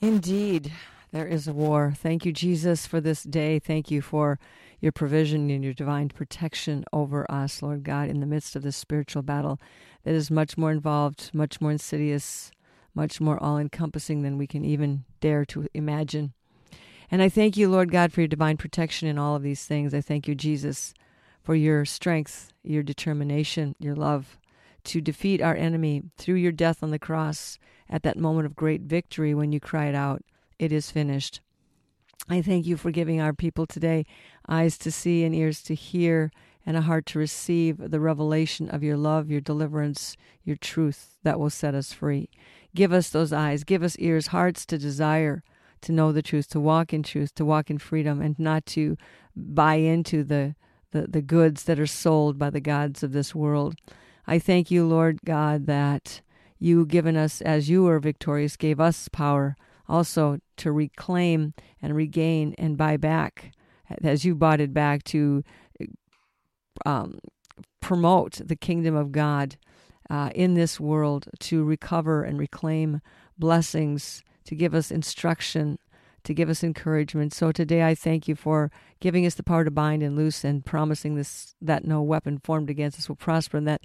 Indeed, there is a war. Thank you, Jesus, for this day. Thank you for your provision and your divine protection over us, Lord God, in the midst of this spiritual battle that is much more involved, much more insidious, much more all encompassing than we can even dare to imagine. And I thank you, Lord God, for your divine protection in all of these things. I thank you, Jesus, for your strength, your determination, your love to defeat our enemy through your death on the cross at that moment of great victory when you cried out, It is finished. I thank you for giving our people today eyes to see and ears to hear and a heart to receive the revelation of your love, your deliverance, your truth that will set us free. Give us those eyes, give us ears, hearts to desire to know the truth, to walk in truth, to walk in freedom, and not to buy into the, the, the goods that are sold by the gods of this world. I thank you, Lord God, that you given us, as you were victorious, gave us power also to reclaim and regain and buy back, as you bought it back, to um, promote the kingdom of God uh, in this world, to recover and reclaim blessings, to give us instruction, to give us encouragement. So today I thank you for giving us the power to bind and loose and promising this that no weapon formed against us will prosper and that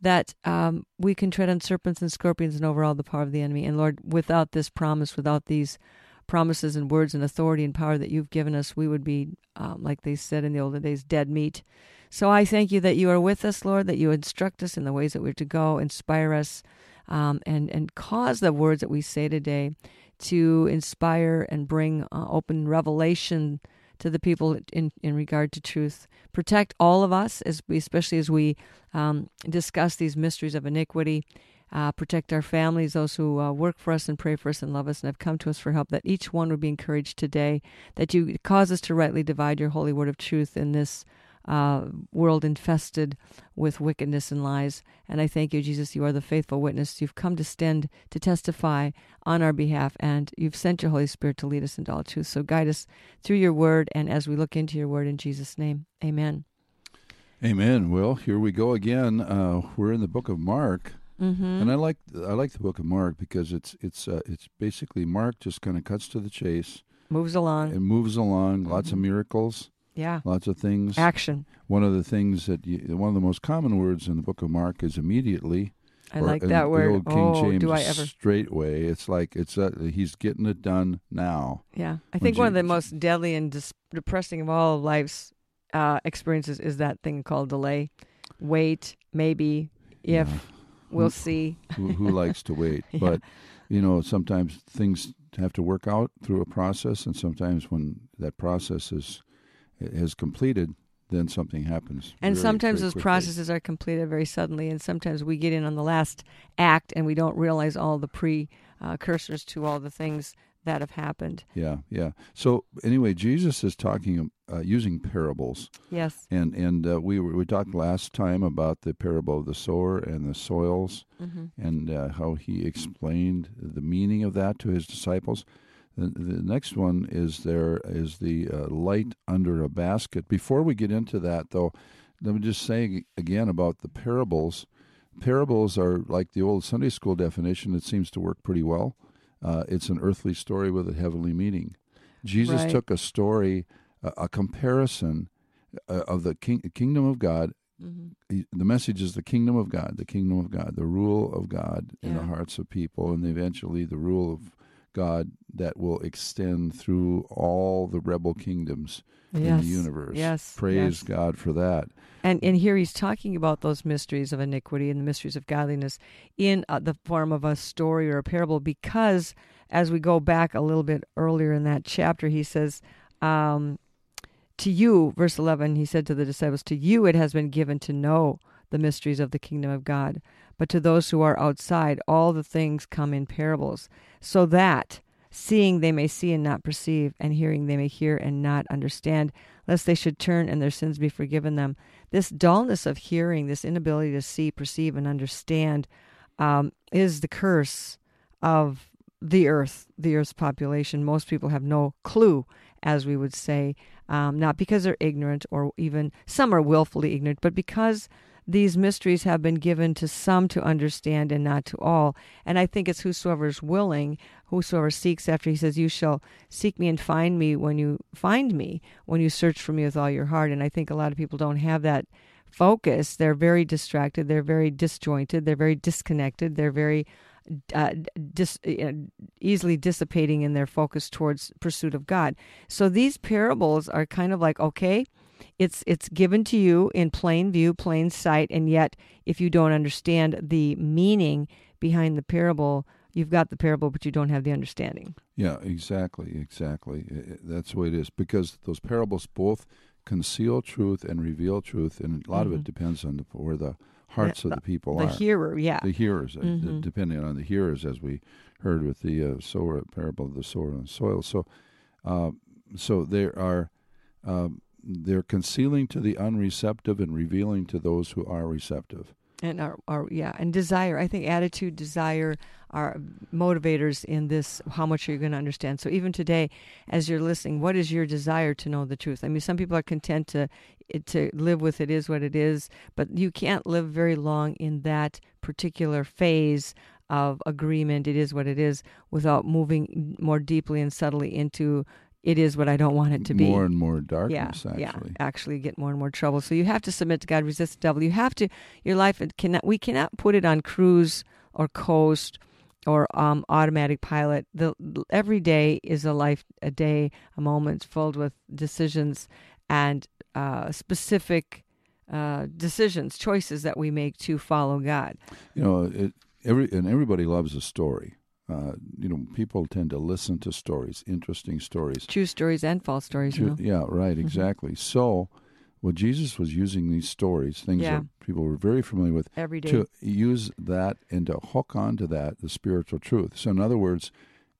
that um, we can tread on serpents and scorpions and over all the power of the enemy. And Lord, without this promise, without these promises and words and authority and power that you've given us, we would be, um, like they said in the olden days, dead meat. So I thank you that you are with us, Lord, that you instruct us in the ways that we're to go, inspire us, um, and and cause the words that we say today to inspire and bring uh, open revelation to the people in, in regard to truth. Protect all of us, as we, especially as we um, discuss these mysteries of iniquity. Uh, protect our families, those who uh, work for us and pray for us and love us and have come to us for help, that each one would be encouraged today, that you cause us to rightly divide your holy word of truth in this uh, world infested with wickedness and lies. And I thank you, Jesus, you are the faithful witness. You've come to stand to testify on our behalf, and you've sent your Holy Spirit to lead us into all truth. So guide us through your word and as we look into your word in Jesus' name. Amen. Amen. Well, here we go again. Uh, we're in the book of Mark. Mm-hmm. And I like I like the book of Mark because it's it's uh, it's basically Mark just kind of cuts to the chase. Moves along. It moves along. Lots of miracles. Yeah. Lots of things. Action. One of the things that you, one of the most common words in the book of Mark is immediately. I like that the word. Old King oh, James do I ever? straightway. It's like it's uh, he's getting it done now. Yeah. I think one of the most deadly and dis- depressing of all of life's uh, experiences is that thing called delay. Wait, maybe, if, Yeah. we'll Who- see. who, who likes to wait. Yeah. But you know, sometimes things have to work out through a process, and sometimes when that process is has completed, then something happens. And very, sometimes very those quickly. processes are completed very suddenly, and sometimes we get in on the last act and we don't realize all the precursors to all the things that have happened. Yeah, yeah. So anyway, Jesus is talking uh, using parables, Yes. and and uh, we we talked last time about the parable of the sower and the soils, hmm and uh, how he explained the meaning of that to his disciples. The, the next one is there is the uh, light under a basket. Before we get into that, though, let me just say again about the parables. Parables are like the old Sunday school definition. It seems to work pretty well. Uh, it's an earthly story with a heavenly meaning. Jesus Right. took a story, a, a comparison uh, of the king, kingdom of God hmm the message is the kingdom of God, the kingdom of God, the rule of God in the hearts of people, and eventually the rule of God that will extend through all the rebel kingdoms in the universe. Yes. Praise yes. God for that. And and here he's talking about those mysteries of iniquity and the mysteries of godliness in uh, the form of a story or a parable, because as we go back a little bit earlier in that chapter, he says, um, "To you," verse eleven, he said to the disciples, "To you it has been given to know the mysteries of the kingdom of God, but to those who are outside, all the things come in parables, so that." Seeing they may see and not perceive, and hearing they may hear and not understand, lest they should turn and their sins be forgiven them. This dullness of hearing, this inability to see, perceive, and understand, um, is the curse of the earth, the earth's population. Most people have no clue, as we would say, um, not because they're ignorant or even some are willfully ignorant, but because these mysteries have been given to some to understand and not to all. And I think it's whosoever is willing, whosoever seeks after, he says, You shall seek me and find me when you find me, when you search for me with all your heart. And I think a lot of people don't have that focus. They're very distracted, they're very disjointed, they're very disconnected, they're very uh, dis, uh, easily dissipating in their focus towards pursuit of God. So these parables are kind of like, okay, it's it's given to you in plain view, plain sight, and yet if you don't understand the meaning behind the parable, you've got the parable, but you don't have the understanding. Yeah, exactly, exactly. That's the way it is because those parables both conceal truth and reveal truth, and a lot mm-hmm. of it mm-hmm. depends on the, where the hearts of the people the are. The hearer, yeah. The hearers, uh, mm-hmm. depending on the hearers, as we heard with the uh, sower parable of the sower and soil. So, uh, so there are um, they're concealing to the unreceptive and revealing to those who are receptive. And our, our yeah, and desire. I think attitude, desire are motivators in this. How much are you going to understand? So even today, as you're listening, what is your desire to know the truth? I mean, some people are content to to live with it is what it is, but you can't live very long in that particular phase of agreement. It is what it is, without moving more deeply and subtly into it is what I don't want it to be. More and more darkness, yeah, actually. Yeah, actually get more and more trouble. So you have to submit to God, resist the devil. You have to, your life cannot, we cannot put it on cruise or coast or um, automatic pilot. The, every day is a life, a day, a moment filled with decisions and uh, specific uh, decisions, choices that we make to follow God. You know, it, every and everybody loves a story. Uh, you know, people tend to listen to stories, interesting stories, true stories and false stories. True, you know? Yeah, right, mm-hmm. exactly. Mm-hmm. So, what Jesus was using these stories, things yeah. that people were very familiar with, every day, to use that and to hook onto that the spiritual truth. So, in other words,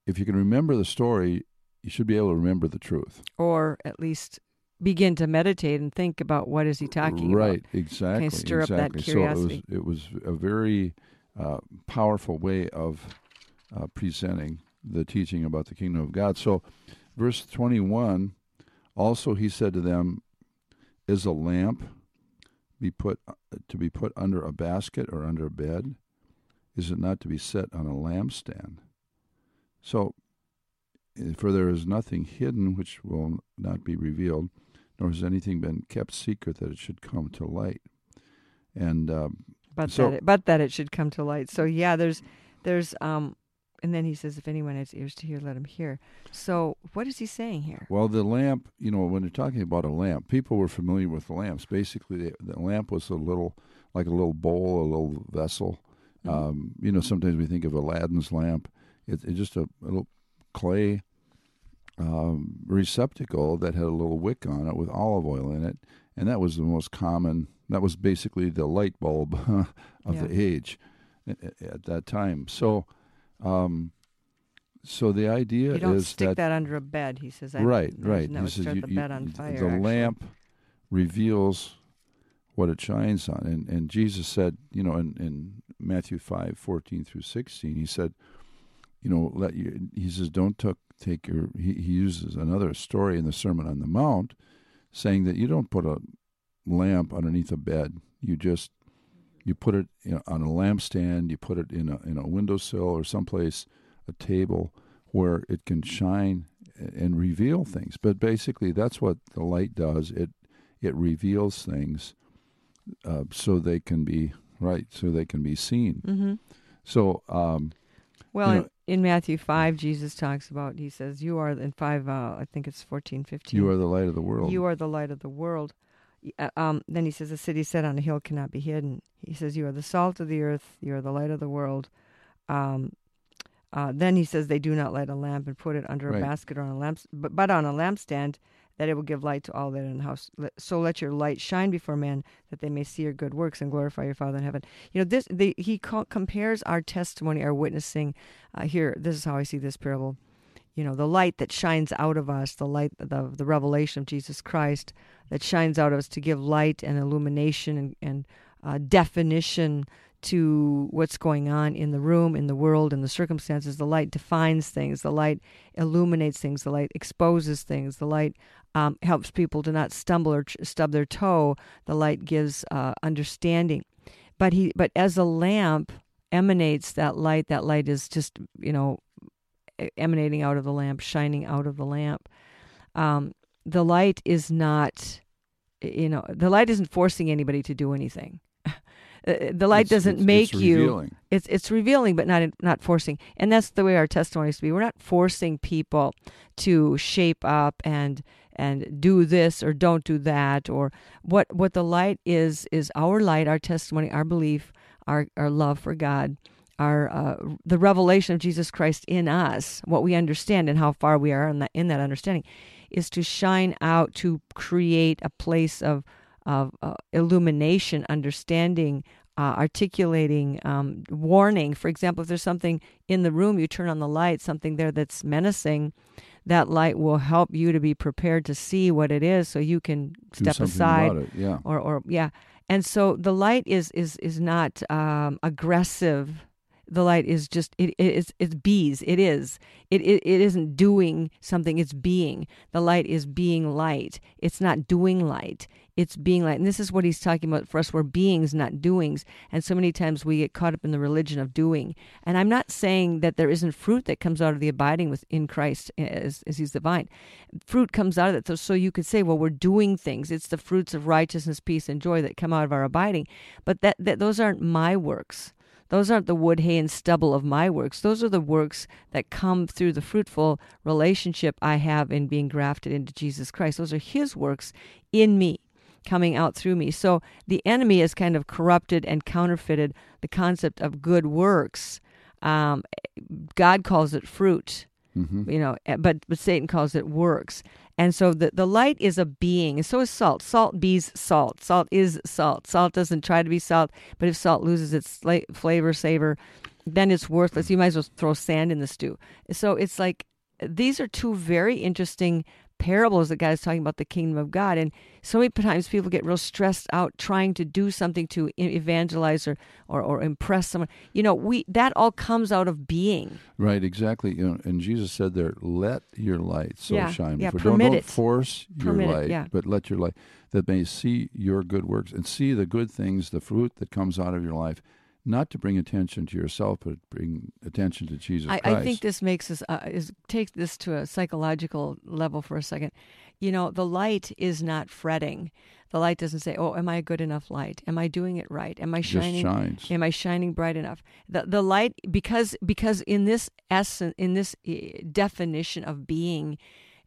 if you can remember the story, you should be able to remember the truth, or at least begin to meditate and think about what is he talking right, about. Right, exactly. Kind of stir exactly. up that curiosity. So it was, it was a very uh, powerful way of uh, presenting the teaching about the kingdom of God. So, verse 21 also he said to them, Is a lamp be put to be put under a basket or under a bed? Is it not to be set on a lampstand? So, eh, for there is nothing hidden which will not be revealed, nor has anything been kept secret that it should come to light. And um, but so, that it, but that it should come to light. So yeah, there's there's um and then he says, if anyone has ears to hear, let him hear. So, what is he saying here? Well, the lamp, you know, when they're talking about a lamp, people were familiar with lamps. Basically, the, the lamp was a little, like a little bowl, a little vessel. Mm-hmm. Um, you know, sometimes we think of Aladdin's lamp. It, it's just a, a little clay um, receptacle that had a little wick on it with olive oil in it. And that was the most common, that was basically the light bulb of yeah. the age at that time. So, um, so the idea you don't is stick that, that under a bed. He says, right, right. He says you, the bed on fire. The lamp reveals what it shines on, and and Jesus said, you know, in, in Matthew five fourteen through sixteen, he said, you know, let you. He says, don't took, take your. He, he uses another story in the Sermon on the Mount, saying that you don't put a lamp underneath a bed. You just you put it you know, on a lampstand, you put it in a in a windowsill or someplace, a table where it can shine and reveal things. But basically, that's what the light does. It it reveals things uh, so they can be right, so they can be seen. Mm-hmm. So, um, well, you know, in, Matthew five, Jesus talks about. He says, "You are in five. Uh, I think it's fourteen, fifteen. You are the light of the world. You are the light of the world." Uh, um, then he says, "A city set on a hill cannot be hidden." He says, "You are the salt of the earth. You are the light of the world." Um, uh, then he says, "They do not light a lamp and put it under right. a basket or on a lamp, but, but on a lampstand, that it will give light to all that are in the house. So let your light shine before men, that they may see your good works and glorify your Father in heaven." You know, this the, he co- compares our testimony, our witnessing. Uh, here, this is how I see this parable you know, the light that shines out of us, the light, the the revelation of Jesus Christ that shines out of us to give light and illumination and, and uh, definition to what's going on in the room, in the world, in the circumstances. The light defines things. The light illuminates things. The light exposes things. The light um, helps people to not stumble or stub their toe. The light gives uh, understanding. But he, but as a lamp emanates that light, that light is just you know emanating out of the lamp, shining out of the lamp. Um, the light is not, you know, the light isn't forcing anybody to do anything. Uh, the light It's- doesn't it's- make it's you. revealing. It's it's revealing, but not not forcing. And that's the way our testimony is to be. We're not forcing people to shape up and and do this or don't do that or what what the light is is our light, our testimony, our belief, our our love for God, our uh, the revelation of Jesus Christ in us, what we understand and how far we are in that in that understanding, is to shine out to create a place of of uh, illumination, understanding, uh, articulating, um, warning. For example, if there's something in the room, you turn on the light, something there that's menacing, that light will help you to be prepared to see what it is so you can Do step aside. Yeah. or or yeah and so the light is is is not um aggressive the light is just it, it it's it's bees it is. It, it it isn't doing something it's being. The light is being light. It's not doing light. It's being light. And this is what he's talking about for us we're beings not doings. And so many times we get caught up in the religion of doing. And i'm not saying that there isn't fruit that comes out of the abiding with in christ eh, as, as he's the vine fruit comes out of it. So, so you could say well we're doing things. It's the fruits of righteousness peace and joy that come out of our abiding. But that, that those aren't my works those aren't the wood, hay, and stubble of my works. Those are the works that come through the fruitful relationship I have in being grafted into Jesus Christ. Those are His works in me, coming out through me. So the enemy has kind of corrupted and counterfeited the concept of good works. Um, God calls it fruit, hmm you know, eh, but but Satan calls it works. And so the the light is a being, and so is salt. Salt bees salt. Salt is salt. Salt doesn't try to be salt, but if salt loses its flavor, savor, then it's worthless. You might as well throw sand in the stew. So it's like these are two very interesting parables that God is talking about the kingdom of God. And so many times people get real stressed out trying to do something to evangelize or, or, or impress someone. You know, we that all comes out of being. Right, exactly. You know, and Jesus said there, "Let your light so Yeah, shine." yeah, before- don't, don't it. force your Permit it, light, yeah. but let your light that may see your good works and see the good things, the fruit that comes out of your life, not to bring attention to yourself, but bring attention to Jesus I, Christ. I think this makes us uh, is take this to a psychological level for a second. You know, the light is not fretting. The light doesn't say, "Oh, am I a good enough light? Am I doing it right? Am I shining? shines. Am I shining bright enough?" The the light because because in this essence, in this eh, definition of being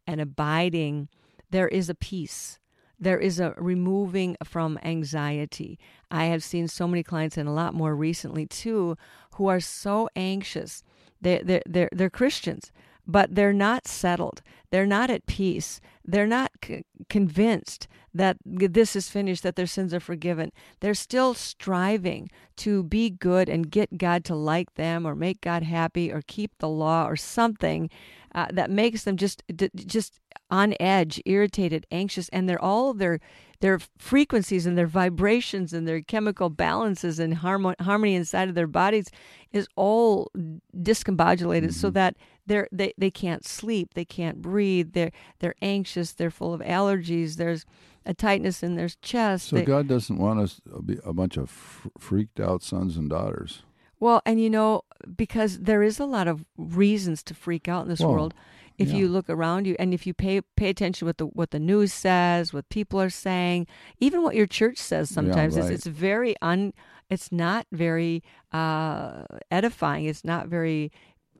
and abiding, there is a peace. There is a removing from anxiety. I have seen so many clients, and a lot more recently too, who are so anxious. They're, they're, they're, they're Christians, but they're not settled. They're not at peace. They're not c- convinced that this is finished, that their sins are forgiven. They're still striving to be good and get God to like them or make God happy or keep the law or something uh, that makes them just just on edge, irritated, anxious, and they're all their their frequencies and their vibrations and their chemical balances and harmo- harmony inside of their bodies is all discombobulated so mm-hmm. that they're they, they can't sleep they can't breathe they're they're anxious they're full of allergies there's a tightness in their chest So They- God doesn't want us to be a bunch of freaked out sons and daughters. well and you know because there is a lot of reasons to freak out in this world if yeah. you look around you and if you pay pay attention what the what the news says what people are saying even what your church says sometimes right. it's, it's very un it's not very uh edifying it's not very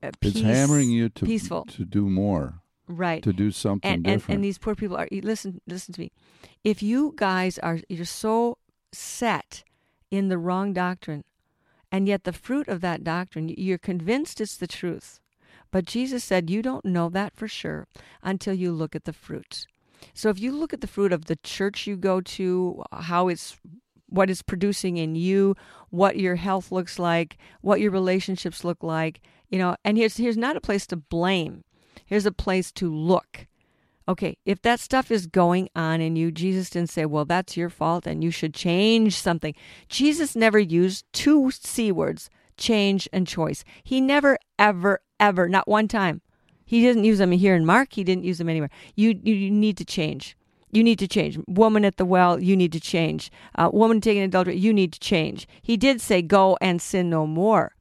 uh, It's hammering you to peaceful to do more, right to do something and, and different. and these poor people are listen listen to me if you guys are you're so set in the wrong doctrine and yet the fruit of that doctrine you're convinced it's the truth but jesus said you don't know that for sure until you look at the fruit so if you look at the fruit of the church you go to how it's what it's producing in you what your health looks like what your relationships look like you know and here's here's not a place to blame Here's a place to look. Okay, if that stuff is going on in you, Jesus didn't say, well, that's your fault and you should change something. Jesus never used two C words, change and choice. He never, ever, ever, not one time. He didn't use them here in Mark. He didn't use them anywhere. You, you need to change. You need to change. Woman at the well, you need to change. Uh, woman taking adultery, you need to change. He did say, go and sin no more.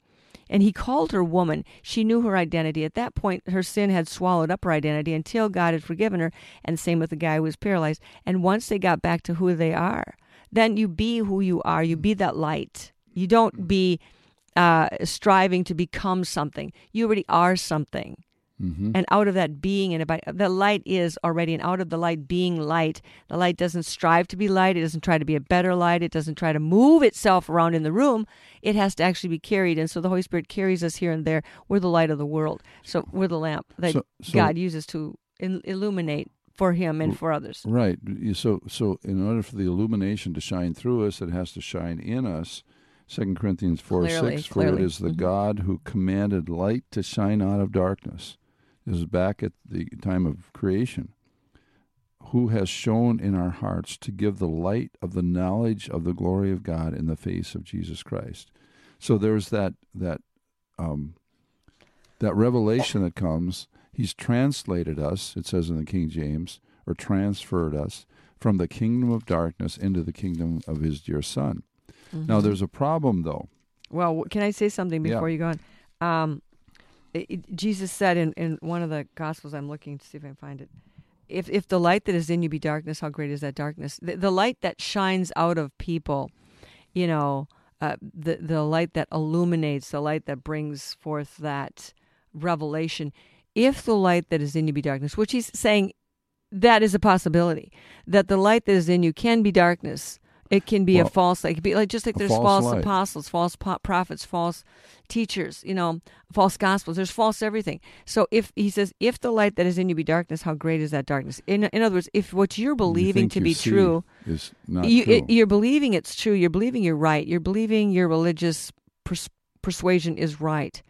And he called her woman. She knew her identity. At that point, her sin had swallowed up her identity until God had forgiven her. And same with the guy who was paralyzed. And once they got back to who they are, then you be who you are. You be that light. You don't be uh, striving to become something. You already are something. Mm-hmm. And out of that being and about the light is already, and out of the light being light, the light doesn't strive to be light. It doesn't try to be a better light. It doesn't try to move itself around in the room. It has to actually be carried. And so the Holy Spirit carries us here and there. We're the light of the world. So we're the lamp that so, so, God uses to in, illuminate for Him and for others. Right. So, so in order for the illumination to shine through us, it has to shine in us. Second Corinthians four clearly, six. For clearly. it is the mm-hmm. God who commanded light to shine out of darkness is back at the time of creation, who has shown in our hearts to give the light of the knowledge of the glory of God in the face of Jesus Christ. So there's that that um, that revelation that comes. He's translated us. It says in the King James, or transferred us from the kingdom of darkness into the kingdom of His dear Son. Mm-hmm. Now, there's a problem, though. Well, can I say something before yeah. you go on? Um, it, Jesus said in, in one of the Gospels, I'm looking to see if I can find it. If, if the light that is in you be darkness, how great is that darkness? The, the light that shines out of people, you know, uh, the, the light that illuminates, the light that brings forth that revelation. If the light that is in you be darkness, which he's saying that is a possibility, that the light that is in you can be darkness, it can be well, a false. Light. It could be like just like there's false, false apostles, false po- prophets, false teachers. You know, false gospels. There's false everything. So if he says, if the light that is in you be darkness, how great is that darkness? In in other words, if what you're believing you to be true is not you, true, it, you're believing it's true. You're believing you're right. You're believing your religious pers- persuasion is right,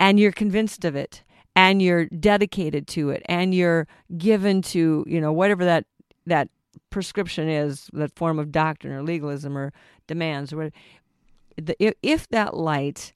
and you're convinced of it, and you're dedicated to it, and you're given to you know whatever that that prescription is, that form of doctrine or legalism or demands or whatever, if that light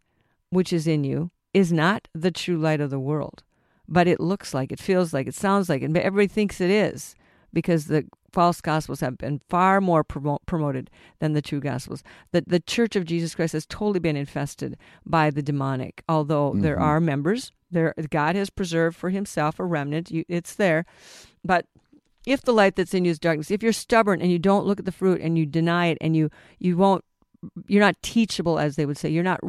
which is in you is not the true light of the world, but it looks like, it feels like, it sounds like, and everybody thinks it is because the false gospels have been far more promo- promoted than the true gospels. The, the Church of Jesus Christ has totally been infested by the demonic, although mm-hmm. there are members. There, God has preserved for himself a remnant. You, it's there. But if the light that's in you is darkness, if you're stubborn and you don't look at the fruit and you deny it and you you won't, you're not teachable, as they would say. You're not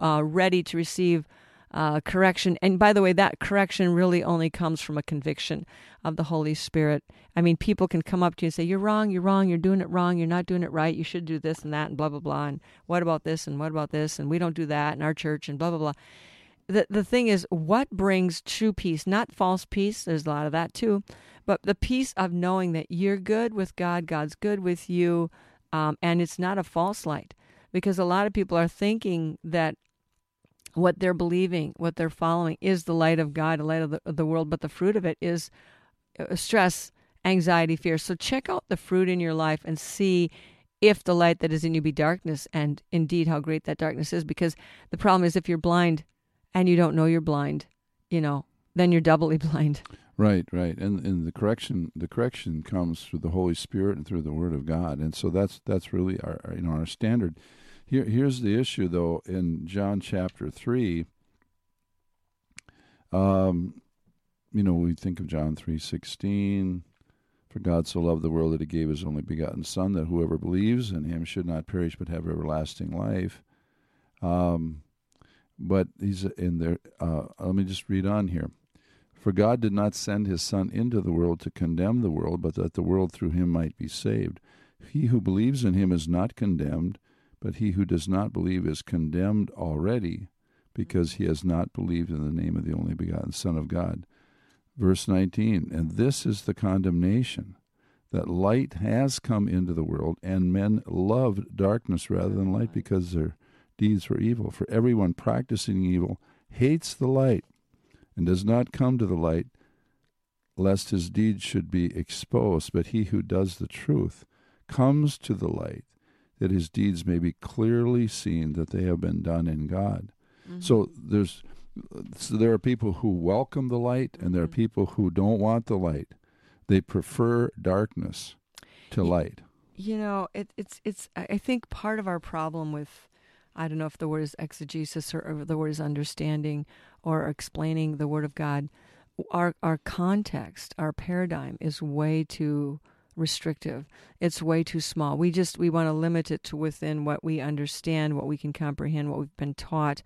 uh, ready to receive uh, correction. And by the way, that correction really only comes from a conviction of the Holy Spirit. I mean, people can come up to you and say, "You're wrong. You're wrong. You're doing it wrong. You're not doing it right. You should do this and that and blah blah blah. And what about this and what about this? And we don't do that in our church and blah blah blah." The the thing is, what brings true peace? Not false peace. There's a lot of that too but the peace of knowing that you're good with God, God's good with you, um, and it's not a false light. Because a lot of people are thinking that what they're believing, what they're following, is the light of God, the light of the, of the world, but the fruit of it is uh, stress, anxiety, fear. So check out the fruit in your life and see if the light that is in you be darkness, and indeed how great that darkness is. Because the problem is if you're blind and you don't know you're blind, you know, then you're doubly blind. Right, right, and and the correction the correction comes through the Holy Spirit and through the Word of God, and so that's that's really our, you know our standard. Here here's the issue though in John chapter three. Um, you know we think of John three sixteen. For God so loved the world that he gave his only begotten Son, that whoever believes in him should not perish but have everlasting life. Um, but he's in there. Uh, let me just read on here. For God did not send his Son into the world to condemn the world, but that the world through him might be saved. He who believes in him is not condemned, but he who does not believe is condemned already, because he has not believed in the name of the only begotten Son of God. Verse 19 And this is the condemnation that light has come into the world, and men loved darkness rather than light because their deeds were evil. For everyone practicing evil hates the light and does not come to the light, lest his deeds should be exposed. But he who does the truth comes to the light, that his deeds may be clearly seen that they have been done in God. Mm-hmm. So there's so there are people who welcome the light and there are mm-hmm. people who don't want the light. They prefer darkness to light. You know, it, it's it's. I think part of our problem with, I don't know if the word is exegesis or, or the word is understanding or explaining the Word of God. Our our context, our paradigm is way too restrictive. It's way too small. We just we want to limit it to within what we understand, what we can comprehend, what we've been taught.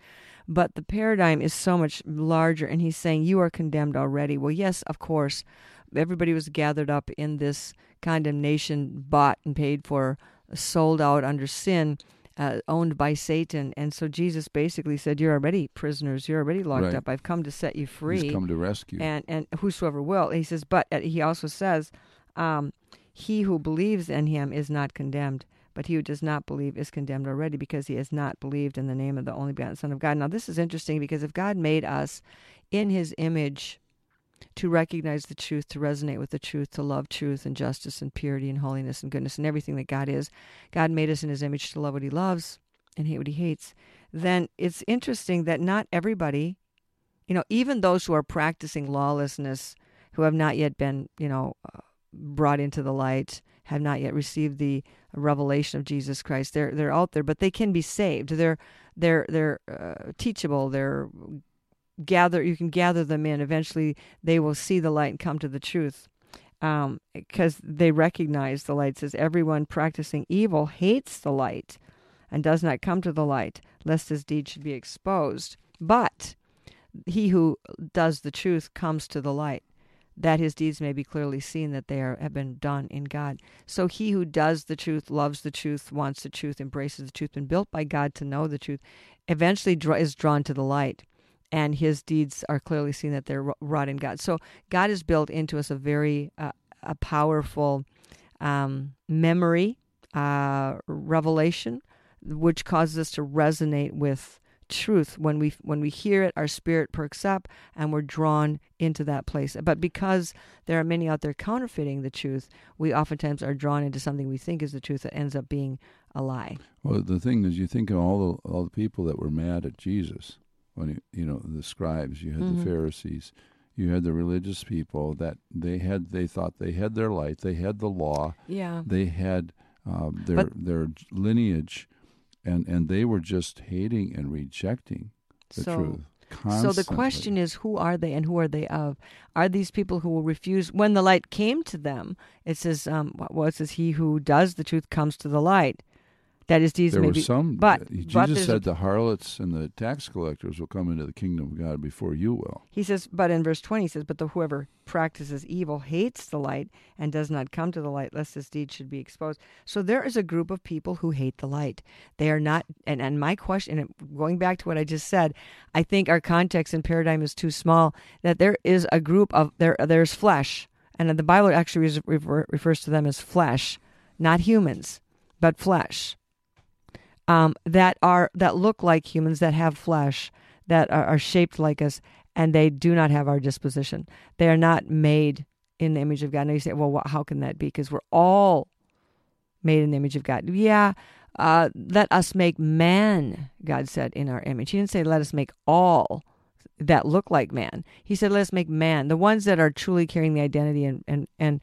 But the paradigm is so much larger and he's saying you are condemned already. Well, yes, of course. Everybody was gathered up in this condemnation bought and paid for, sold out under sin. Uh, owned by Satan. And so Jesus basically said, You're already prisoners. You're already locked right. up. I've come to set you free. He's come to rescue. And, and whosoever will. he says, But uh, he also says, um, He who believes in him is not condemned. But he who does not believe is condemned already because he has not believed in the name of the only begotten Son of God. Now, this is interesting because if God made us in his image, to recognize the truth, to resonate with the truth, to love truth and justice and purity and holiness and goodness and everything that God is. God made us in his image to love what he loves and hate what he hates. Then it's interesting that not everybody, you know, even those who are practicing lawlessness, who have not yet been, you know, uh, brought into the light, have not yet received the revelation of Jesus Christ. They're they're out there, but they can be saved. They're they're they're uh, teachable. They're gather you can gather them in. Eventually they will see the light and come to the truth because um, they recognize the light. Says everyone practicing evil hates the light and does not come to the light lest his deed should be exposed. But he who does the truth comes to the light that his deeds may be clearly seen that they are, have been done in God. So he who does the truth, loves the truth, wants the truth, embraces the truth, been built by God to know the truth, eventually is drawn to the light and his deeds are clearly seen that they're wrought in God. So God has built into us a very uh, a powerful um, memory uh, revelation, which causes us to resonate with truth. When we when we hear it our spirit perks up and we're drawn into that place. But because there are many out there counterfeiting the truth we oftentimes are drawn into something we think is the truth that ends up being a lie. Well the thing is you think of all the all the people that were mad at Jesus when you know the scribes, you had mm-hmm. the Pharisees, you had the religious people that they had they thought they had their light, they had the law, yeah, they had um, their but, their lineage, and and they were just hating and rejecting the so, truth. Constantly. So the question is, who are they and who are they of? Are these people who will refuse when the light came to them? It says, um, what says, he who does the truth comes to the light that is these there may were be, some but Jesus but said the harlots and the tax collectors will come into the kingdom of God before you will. He says, but in verse twenty he says, but the whoever practices evil hates the light and does not come to the light lest his deed should be exposed. So there is a group of people who hate the light. They are not and, and my question and going back to what I just said, I think our context and paradigm is too small, that there is a group of there there's flesh. And the Bible actually refers to them as flesh, not humans, but flesh um, that are that look like humans, that have flesh, that are, are shaped like us, and they do not have our disposition. They are not made in the image of God. Now you say, well, how can that be? Because we're all made in the image of God. Yeah, uh, let us make man, God said, in our image. He didn't say, let us make all that look like man. He said, let us make man, the ones that are truly carrying the identity and, and, and,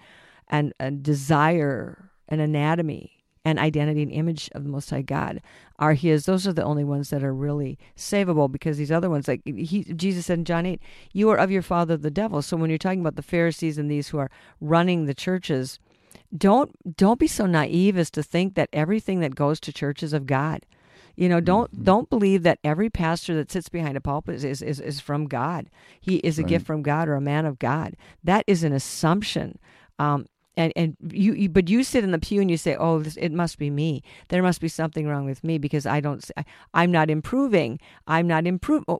and, and desire and anatomy and identity and image of the Most High God are His. Those are the only ones that are really savable because these other ones, like he, Jesus said in John 8, you are of your father the devil. So when you're talking about the Pharisees and these who are running the churches, don't don't be so naive as to think that everything that goes to church is of God. You know, don't mm-hmm. don't believe that every pastor that sits behind a pulpit is is, is from God. He is a right. gift from God or a man of God. That is an assumption. Um, and and you, you, but you sit in the pew and you say oh this, it must be me. There must be something wrong with me because i don't I, am not improving. I'm not improving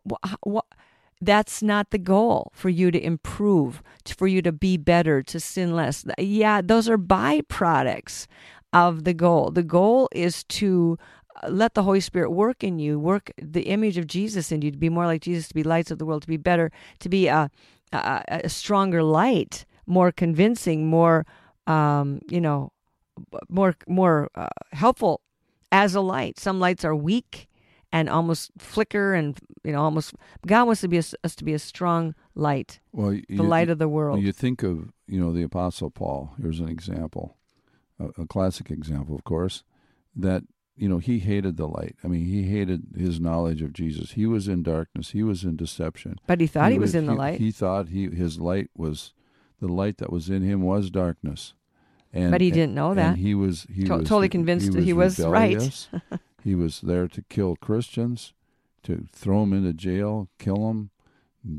that's not the goal for you to improve for you to be better to sin less. Yeah those are byproducts of the goal. The goal is to uh, let the Holy Spirit work in you, work the image of Jesus in you, to be more like Jesus, to be lights of the world, to be better, to be a, a, a stronger light, more convincing, more, um, you know, more more uh, helpful as a light. Some lights are weak and almost flicker, and you know, almost. God wants to be a, us to be a strong light, Well, the you, light of the world. You think of you know the Apostle Paul. Here's an example, a, a classic example, of course, that you know he hated the light. I mean, he hated his knowledge of Jesus. He was in darkness. He was in deception. but he thought he, was in the he- light. He thought he his light was the light that was in him was darkness. And, But he didn't know and that. he was he To- was totally convinced that he was right. he was there to kill Christians, to throw them into jail, kill them,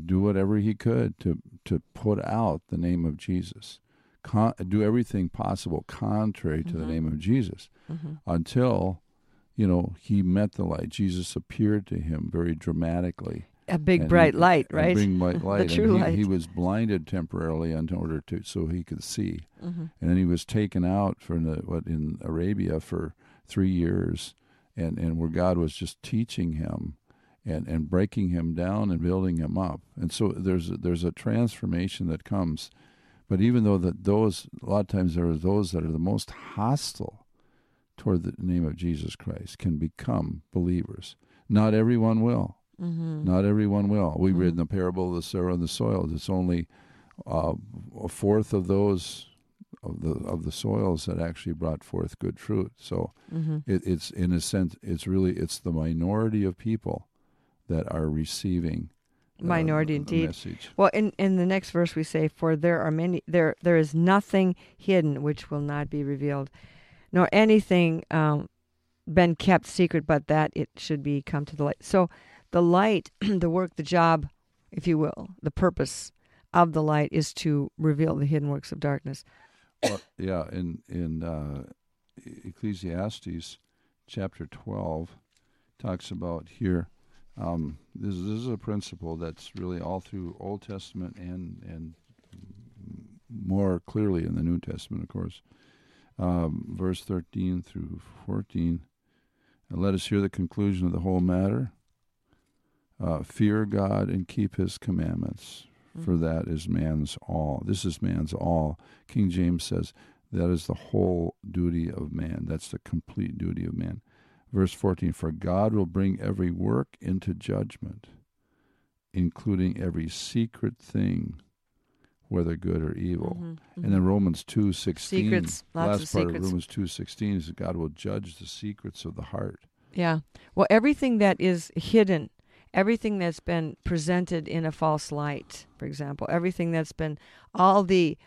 do whatever he could to to put out the name of Jesus, Con- do everything possible contrary to the Mhm. name of Jesus, Mhm. until you know he met the light. Jesus appeared to him very dramatically. A big And bright he- light, right? big bright light. and true he, light. He was blinded temporarily in order to so he could see, Mhm. and then he was taken out from the what in Arabia for three years, and and where God was just teaching him, and and breaking him down and building him up, and so there's a, there's a transformation that comes, but even though that those a lot of times there are those that are the most hostile toward the name of Jesus Christ can become believers. Not everyone will. Mhm. Not everyone will. We read in the parable of the sower and the soil. It's only uh, a fourth of those of the of the soils that actually brought forth good fruit. So Mhm. it, it's in a sense, it's really it's the minority of people that are receiving uh, Minority the indeed. message. Well, in, in the next verse we say, "For there are many there there is nothing hidden which will not be revealed, nor anything um, been kept secret, but that it should be come to the light." So, the light, the work, the job, if you will, the purpose of the light is to reveal the hidden works of darkness. Well, yeah, in in uh, Ecclesiastes chapter twelve talks about here. Um, this, this is a principle that's really all through Old Testament and and more clearly in the New Testament, of course. Um, verse thirteen through fourteen. And let us hear the conclusion of the whole matter. Uh, fear God and keep His commandments, for Mm-hmm. that is man's all. This is man's all. King James says that is the whole duty of man. That's the complete duty of man. Verse 14 For God will bring every work into judgment, including every secret thing, whether good or evil. Mhm, And then mhm. Romans 2:16 Secrets, lots last of part secrets. of Romans 2:16 is that God will judge the secrets of the heart. Yeah. Well, everything that is hidden, everything that's been presented in a false light, for example, everything that's been all the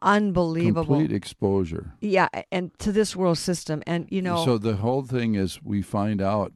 unbelievable. Complete exposure. yeah, and to this world system. And, you know, so the whole thing is we find out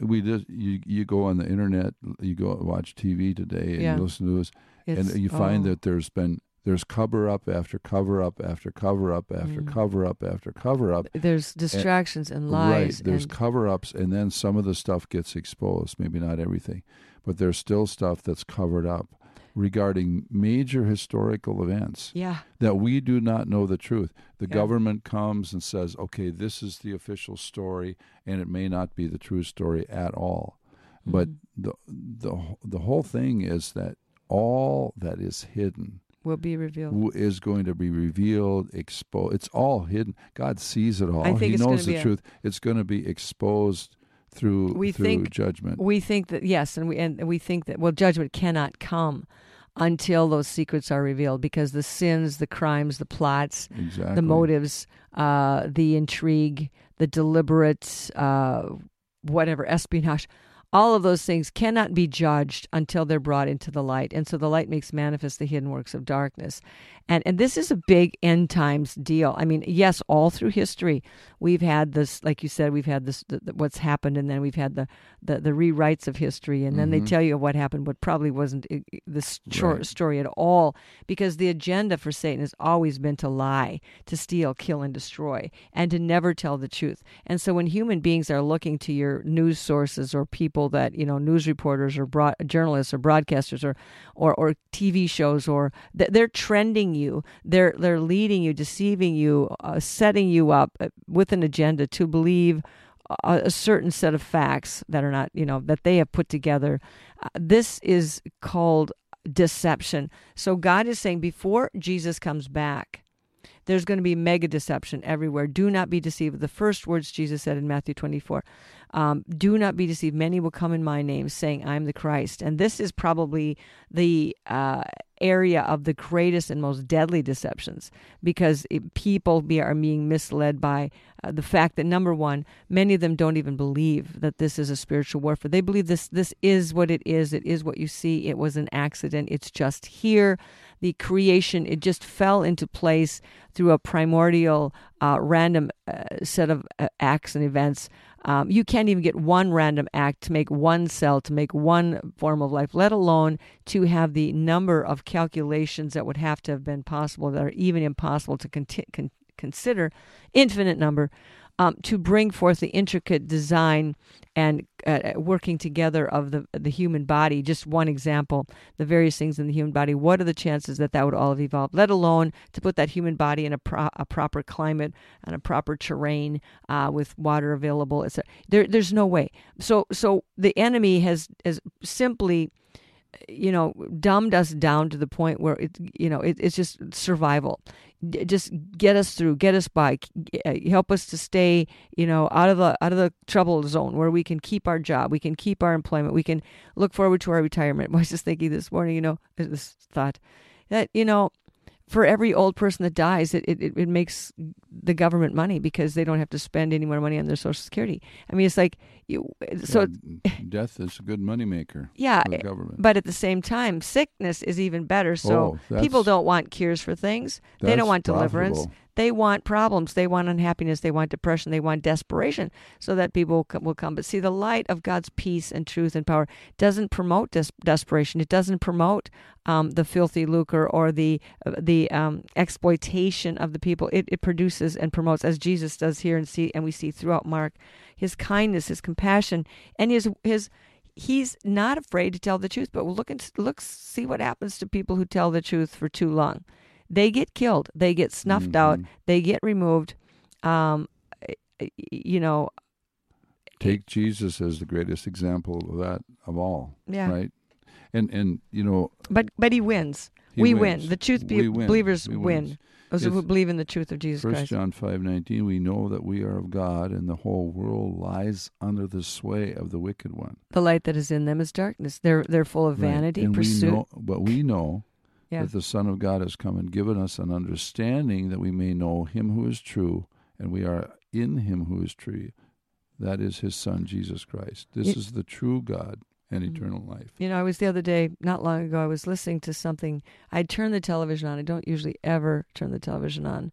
we just you you go on the internet, you go watch TV today and Yeah. you listen to this it's, and you find oh, that there's been there's cover up after cover up after cover up after Mm. cover up after cover up. there's distractions and Right, lies. there's and, cover ups, and then some of the stuff gets exposed. Maybe not everything, but there's still stuff that's covered up regarding major historical events yeah. that we do not know the truth. The Yeah. government comes and says, okay, this is the official story, and it may not be the true story at all. But Mhm. the, the, the whole thing is that all that is hidden will be revealed. is going to be revealed, exposed. It's all hidden. God sees it all. He knows the a- truth. It's going to be exposed through We through think- judgment. We think that yes, and we and we think that well, judgment cannot come until those secrets are revealed because the sins, the crimes, the plots, exactly. the motives, uh, the intrigue, the deliberate, uh, whatever espionage, all of those things cannot be judged until they're brought into the light, and so the light makes manifest the hidden works of darkness, and and this is a big end times deal. I mean, yes, all through history we've had this, like you said, we've had this the, the, what's happened, and then we've had the the, the rewrites of history, and then they Mhm. tell you what happened, what probably wasn't the sto- Right. story at all, because the agenda for Satan has always been to lie, to steal, kill, and destroy, and to never tell the truth. And so when human beings are looking to your news sources or people that you know, news reporters or broad, journalists or broadcasters or or, or TV shows, or they're trending you, they're they're leading you, deceiving you, uh, setting you up uh, with an agenda to believe a, a, certain set of facts that are not, you know, that they have put together. Uh, this is called deception. So God is saying before Jesus comes back, there's going to be mega deception everywhere. Do not be deceived. The first words Jesus said in Matthew 24 um, Do not be deceived. Many will come in my name, saying, I'm the Christ. And this is probably the uh, area of the greatest and most deadly deceptions because it, people be, are being misled by uh, the fact that, number one, many of them don't even believe that this is a spiritual warfare. They believe this, this is what it is, it is what you see, it was an accident, it's just here the creation, it just fell into place through a primordial, uh, random uh, set of uh, acts and events. Um, you can't even get one random act to make one cell, to make one form of life, let alone to have the number of calculations that would have to have been possible that are even impossible to con- con- consider, infinite number um, to bring forth the intricate design and uh, working together of the the human body. Just one example, the various things in the human body. What are the chances that that would all have evolved? Let alone to put that human body in a, pro- a proper climate and a proper terrain uh, with water available. Etc. There, there's no way. So, so the enemy has has simply you know dumbed us down to the point where it you know it, it's just survival just get us through, get us by, uh, help us to stay, you know, out of the out of the trouble zone where we can keep our job, we can keep our employment, we can look forward to our retirement. I was just thinking this morning, you know, this thought that you know, for every old person that dies, it, it, it makes the government money because they don't have to spend any more money on their social security. I mean, it's like you, so yeah, death is a good moneymaker. Yeah, for the eh, government. but at the same time, sickness is even better. So oh, people don't want cures for things. They don't want deliverance. Profitable. They want problems. They want unhappiness. They want depression. They want desperation so that people will come. But see, the light of God's peace and truth and power doesn't promote des- desperation. It doesn't promote um, the filthy lucre or the uh, the um, exploitation of the people. It, it produces and promotes, as Jesus does here and see, and we see throughout Mark, his kindness, his compassion, and his his he's not afraid to tell the truth. But look and look, see what happens to people who tell the truth for too long they get killed, they get snuffed mm-hmm. out, they get removed. Um, you know, take Jesus as the greatest example of that of all. Yeah. Right. And and you know, but but he wins. He we wins. win. The truth be- win. believers we win. Those who believe in the truth of Jesus First Christ. John five nineteen. We know that we are of God, and the whole world lies under the sway of the wicked one. The light that is in them is darkness. They're they're full of vanity, right. and pursuit. We know, but we know yeah. that the Son of God has come and given us an understanding that we may know Him who is true, and we are in Him who is true. That is His Son, Jesus Christ. This it, is the true God and mm-hmm. eternal life. You know, I was the other day, not long ago, I was listening to something. I turned the television on. I don't usually ever turn the television on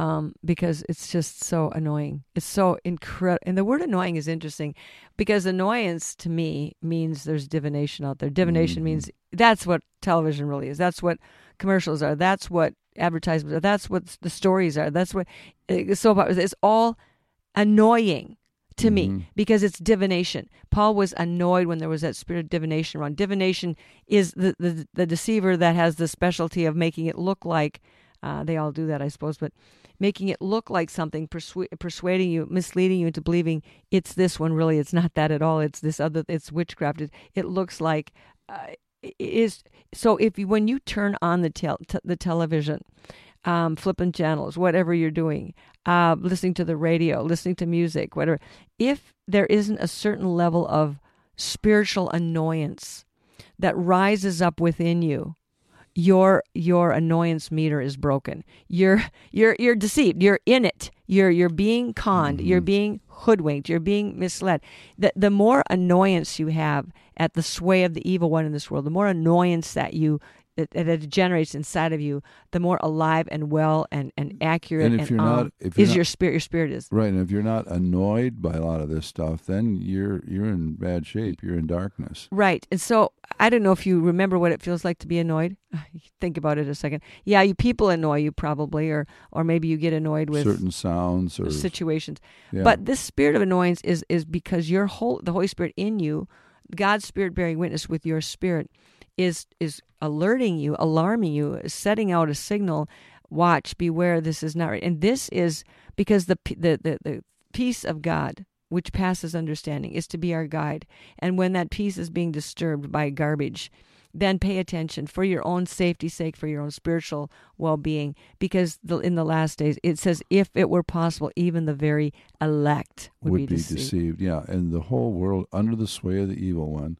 um, because it's just so annoying. It's so incredible. And the word annoying is interesting because annoyance to me means there's divination out there. Divination mm-hmm. means that's what television really is. That's what commercials are. That's what advertisements are. That's what the stories are. That's what it's so about. It's all annoying to mm-hmm. me because it's divination. Paul was annoyed when there was that spirit of divination around. Divination is the, the, the deceiver that has the specialty of making it look like uh, they all do that, I suppose, but making it look like something, persu- persuading you, misleading you into believing it's this one. Really, it's not that at all. It's this other. It's witchcraft. It, it looks like uh, is so. If you when you turn on the tel- t- the television, um, flipping channels, whatever you're doing, uh, listening to the radio, listening to music, whatever. If there isn't a certain level of spiritual annoyance that rises up within you your your annoyance meter is broken. You're you're you're deceived. You're in it. You're you're being conned. Mm-hmm. You're being hoodwinked. You're being misled. The the more annoyance you have at the sway of the evil one in this world, the more annoyance that you that, that generates inside of you, the more alive and well and, and accurate and, if and you're um, not, if you're is not, your spirit. Your spirit is right. And if you're not annoyed by a lot of this stuff, then you're you're in bad shape. You're in darkness. Right. And so I don't know if you remember what it feels like to be annoyed. Think about it a second. Yeah, you people annoy you probably, or or maybe you get annoyed with certain sounds or situations. Yeah. But this spirit of annoyance is is because your whole the Holy Spirit in you, God's Spirit bearing witness with your spirit is is alerting you, alarming you, setting out a signal. Watch, beware, this is not right. And this is because the the the, the peace of God which passes understanding is to be our guide. And when that peace is being disturbed by garbage, then pay attention for your own safety's sake, for your own spiritual well being, because the, in the last days it says, if it were possible, even the very elect would, would be, be deceived. deceived. Yeah, and the whole world under the sway of the evil one.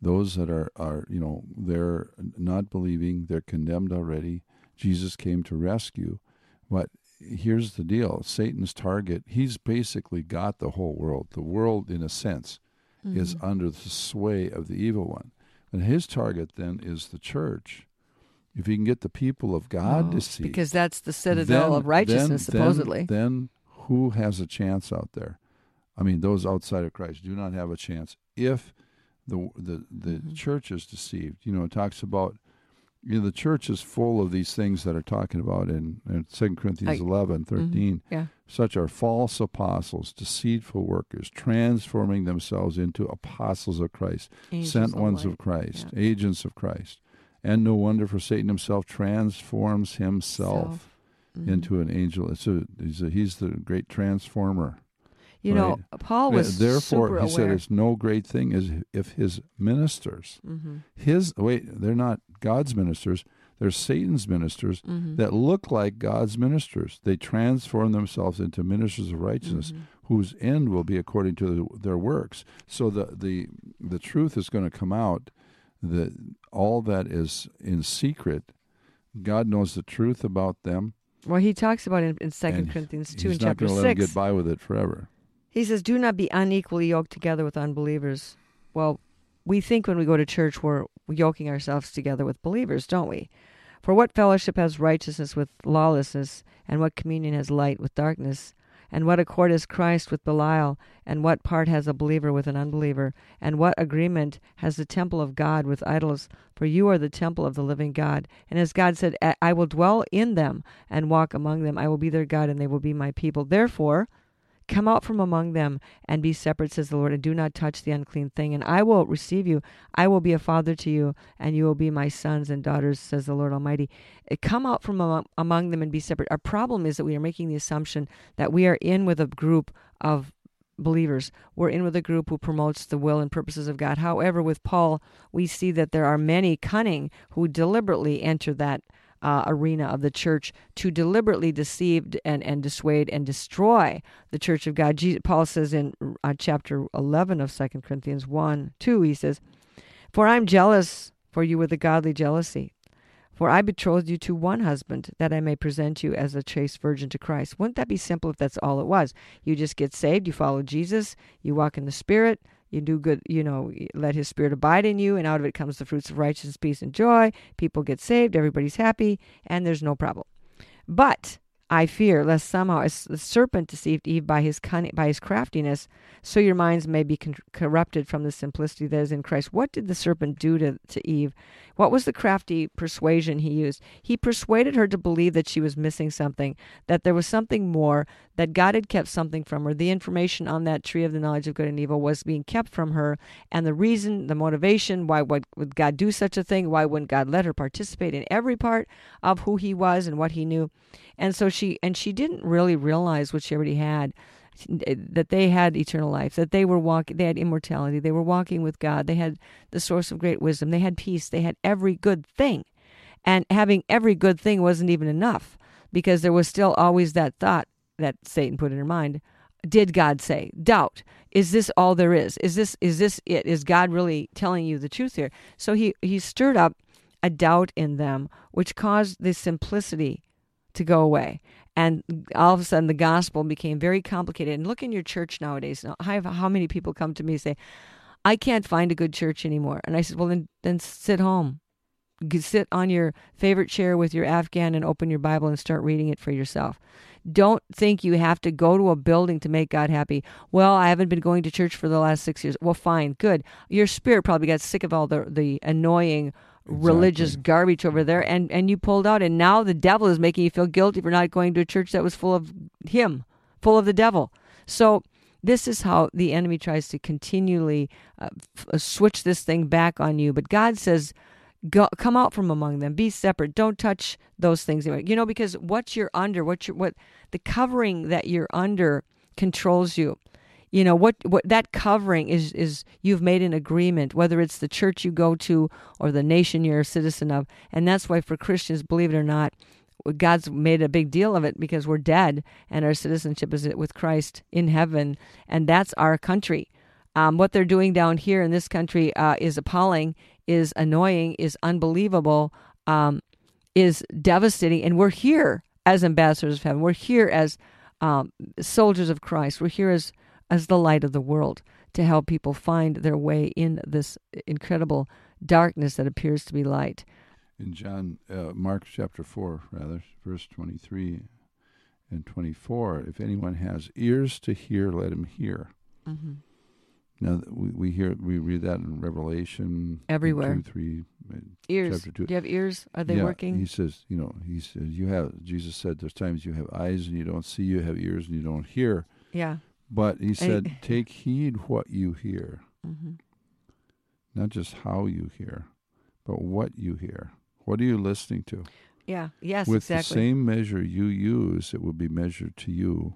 Those that are, are you know they're not believing, they're condemned already. Jesus came to rescue, but here's the deal: Satan's target. He's basically got the whole world. The world, in a sense, is Mhm. under the sway of the evil one. And his target then is the church. If he can get the people of God Oh, deceived, because that's the citadel then- of righteousness, then- supposedly. Then, then who has a chance out there? I mean, those outside of Christ do not have a chance if the the the Mhm. church is deceived. You know, it talks about you know the church is full of these things that are talking about in, in 2 Corinthians I- 11, 13. yeah. Such are false apostles, deceitful workers, transforming themselves into apostles of Christ, sent of ones light. of Christ, Yeah. agents of Christ. And no wonder for Satan himself transforms himself Mhm. into an angel. It's a, he's, a, he's the great transformer. You know, Paul was Therefore, super he said it's no great thing is if his ministers, Mhm. his wait, they're not God's ministers, they're Satan's ministers Mhm. that look like God's ministers. They transform themselves into ministers of righteousness, Mhm. whose end will be according to the, their works. So the the the truth is going to come out that all that is in secret, God knows the truth about them. Well, he talks about it in, in Second and Corinthians two He's not going to let six. get by with it forever. He says, "Do not be unequally yoked together with unbelievers." Well, we think when we go to church we're yoking ourselves together with believers, don't we? For what fellowship has righteousness with lawlessness, and what communion has light with darkness? And what accord has Christ with Belial? And what part has a believer with an unbeliever? And what agreement has the temple of God with idols? For you are the temple of the living God. And as God said, "I I will dwell in them and walk among them. I will be their God, and they will be my people. Therefore, Come out from among them and be separate, says the Lord, and do not touch the unclean thing, and I will receive you. I will be a father to you, and you will be my sons and daughters, says the Lord Almighty. Uh, Come out from among, among them and be separate. Our problem is that we are making the assumption that we are in with a group of believers. We're in with a group who promotes the will and purposes of God. However, with Paul, we see that there are many cunning who deliberately enter that uh, arena of the church to deliberately deceive and, and dissuade and destroy the church of God. Jesus, Paul says in uh, chapter 11 of 2 Corinthians 1 2, he says, For I'm jealous for you with a godly jealousy. For I betrothed you to one husband, that I may present you as a chaste virgin to Christ. Wouldn't that be simple if that's all it was? You just get saved, you follow Jesus, you walk in the Spirit, you do good, you know, let His Spirit abide in you, and out of it comes the fruits of righteousness, peace, and joy. People get saved, everybody's happy, and there's no problem. But I fear lest somehow as the serpent deceived Eve by his cunning, by his craftiness, so your minds may be con- corrupted from the simplicity that is in Christ. What did the serpent do to, to Eve? What was the crafty persuasion he used? He persuaded her to believe that she was missing something, that there was something more, that God had kept something from her. The information on that tree of the knowledge of good and evil was being kept from her, and the reason, the motivation, why would, would God do such a thing? Why wouldn't God let her participate in every part of who He was and what He knew? And so she and she didn't really realize what she already had eh, that they had eternal life that they were walking they had immortality they were walking with God they had the source of great wisdom they had peace they had every good thing. And having every good thing wasn't even enough because there was still always that thought that Satan put in her mind did God say? Doubt. Is this all there is? Is this is this it? Is God really telling you the truth here? So he he stirred up a doubt in them which caused the simplicity to go away. And all of a sudden, the gospel became very complicated. And look in your church nowadays. How, how many people come to me and say, I can't find a good church anymore. And I said, Well, then, then sit home. Sit on your favorite chair with your Afghan and open your Bible and start reading it for yourself. Don't think you have to go to a building to make God happy. Well, I haven't been going to church for the last six years. Well, fine, good. Your spirit probably got sick of all the, the annoying religious garbage over there and and you pulled out and now the devil is making you feel guilty for not going to a church that was full of him full of the devil. So this is how the enemy tries to continually uh, f- uh, switch this thing back on you. But god says go, come out from among them. Be separate. Don't touch those things. You know because what you're under what you're what the covering that you're under controls you you know what what that covering is is you've made an agreement whether it's the church you go to or the nation you're a citizen of. And that's why for christians believe it or not god's made a big deal of it because we're dead and our citizenship is with christ in heaven. And that's our country. Um, what they're doing down here in this country uh, is appalling is annoying is unbelievable um, is devastating. And we're here as ambassadors of heaven. We're here as um, soldiers of christ. We're here as as the light of the world to help people find their way in this incredible darkness that appears to be light. In John, uh, Mark chapter 4, rather, verse 23 and 24, if anyone has ears to hear, let him hear. Mm-hmm. Now we, we hear we read that in Revelation everywhere. Two, three, uh, ears. Do you have ears? Are they yeah, working? He says, you know, he says you have. Jesus said, "There's times you have eyes and you don't see, you have ears and you don't hear." Yeah. But he said, take heed what you hear. Mm-hmm. Not just how you hear, but what you hear. What are you listening to? Yeah, yes, With exactly. the same measure you use, it will be measured to you.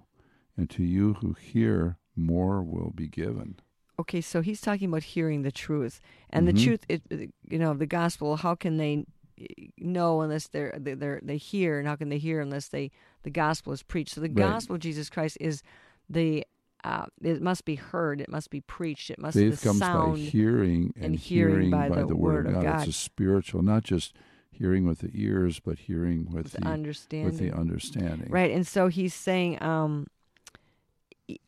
And to you who hear, more will be given. Okay, so he's talking about hearing the truth. And mm-hmm. the truth, it, you know, the gospel, how can they know unless they're, they're, they hear? And how can they hear unless they the gospel is preached? So the right. gospel of Jesus Christ is the uh, it must be heard. It must be preached. It must faith comes by hearing and, and hearing, by, by, the, the word, of God. God. It's a spiritual, not just hearing with the ears, but hearing with, with the understanding. With the understanding, right? And so he's saying, um,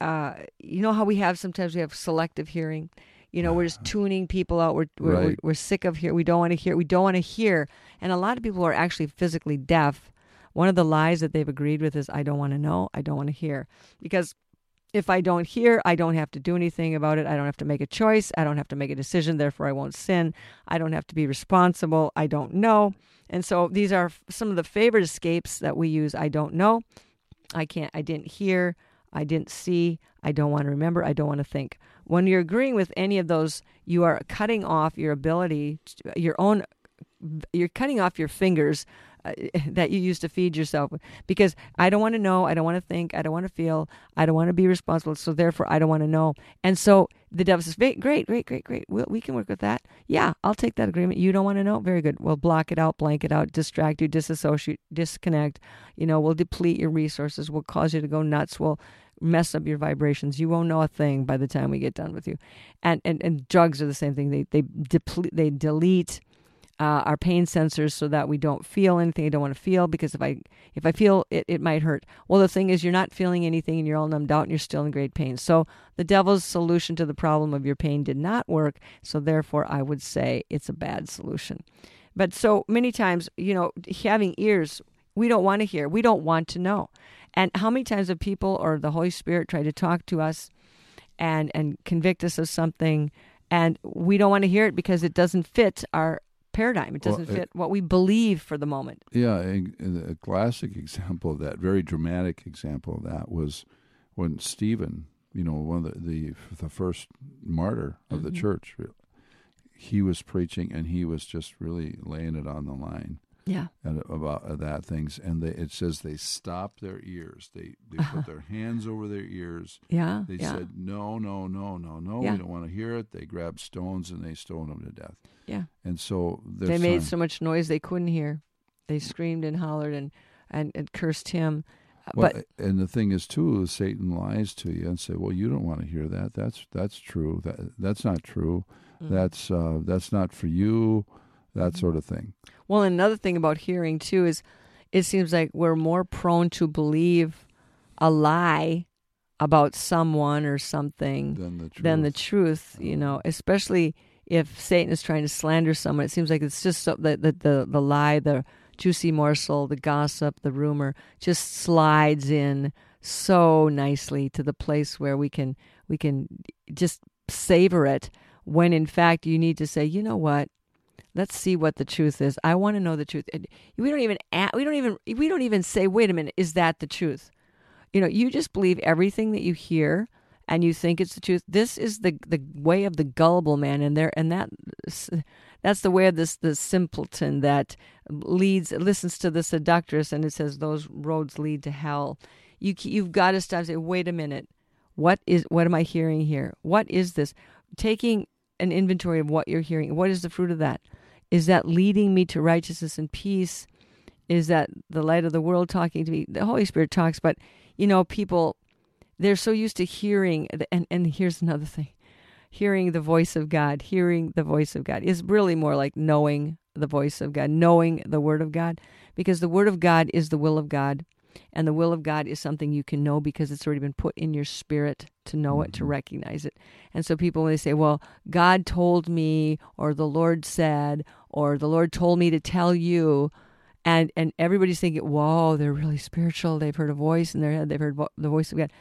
uh, you know how we have sometimes we have selective hearing. You know, we're just tuning people out. We're we're, right. we're, we're sick of hear. We don't want to hear. We don't want to hear. And a lot of people are actually physically deaf. One of the lies that they've agreed with is, "I don't want to know. I don't want to hear," because if I don't hear, I don't have to do anything about it. I don't have to make a choice. I don't have to make a decision. Therefore, I won't sin. I don't have to be responsible. I don't know. And so these are some of the favorite escapes that we use. I don't know. I can't. I didn't hear. I didn't see. I don't want to remember. I don't want to think. When you're agreeing with any of those, you are cutting off your ability, to, your own, you're cutting off your fingers uh, that you use to feed yourself because I don't want to know, I don't want to think, I don't want to feel, I don't want to be responsible. So therefore, I don't want to know. And so the devil says, "Great, great, great, great, we we can work with that. Yeah, I'll take that agreement. You don't want to know, very good. We'll block it out, blank it out, distract you, disassociate, disconnect. You know, we'll deplete your resources. We'll cause you to go nuts. We'll mess up your vibrations. You won't know a thing by the time we get done with you. And and, and drugs are the same thing. They they deplete, they delete uh, our pain sensors so that we don't feel anything I don't want to feel because if I if I feel it, it might hurt. Well, the thing is, you're not feeling anything and you're all numbed out and you're still in great pain. So the devil's solution to the problem of your pain did not work. So therefore, I would say it's a bad solution. But so many times, you know, having ears, we don't want to hear. We don't want to know. And how many times have people or the Holy Spirit tried to talk to us and and convict us of something? and we don't want to hear it because it doesn't fit our paradigm. It doesn't well, fit what we believe for the moment. Yeah, a, a, classic example of that, very dramatic example of that, was when Stephen, you know, one of the the, the first martyr of mm-hmm. the church, he was preaching and he was just really laying it on the line. Yeah. about uh, that things, and they, it says they stopped their ears. They they uh-huh. put their hands over their ears. Yeah. They yeah. said no, no, no, no, no. Yeah. We don't want to hear it. They grabbed stones and they stoned them to death. Yeah. And so they made so much noise they couldn't hear. They screamed and hollered and and, and cursed him. Uh, well, but and the thing is too, Satan lies to you and say, "Well, you don't want to hear that. That's that's true. That that's not true. Mm-hmm. That's uh, that's not for you. That sort of thing." Well, another thing about hearing too is, it seems like we're more prone to believe a lie about someone or something than the truth. Than the truth you know, especially if Satan is trying to slander someone, it seems like it's just so, the, the, the, the lie, the juicy morsel, the gossip, the rumor just slides in so nicely to the place where we can we can just savor it when in fact you need to say, you know what? Let's see what the truth is. I want to know the truth. We don't even we don't even we don't even say, "Wait a minute, is that the truth?" You know, you just believe everything that you hear and you think it's the truth. This is the the way of the gullible man, and there and that that's the way of this the simpleton that leads listens to the seductress, and it says those roads lead to hell. You you've got to stop and say, wait a minute, What is what am I hearing here? What is this? Taking an inventory of what you're hearing. What is the fruit of that? Is that leading me to righteousness and peace? Is that the light of the world talking to me? The Holy Spirit talks, but you know, people they're so used to hearing and and here's another thing. Hearing the voice of God, hearing the voice of God is really more like knowing the voice of God, knowing the word of God because the word of God is the will of God and the will of God is something you can know because it's already been put in your spirit to know it, to mm-hmm. recognize it. And so people, when they say, well, God told me, or the Lord said, or the Lord told me to tell you, and, and everybody's thinking, whoa, they're really spiritual. They've heard a voice in their head. They've heard vo- the voice of God.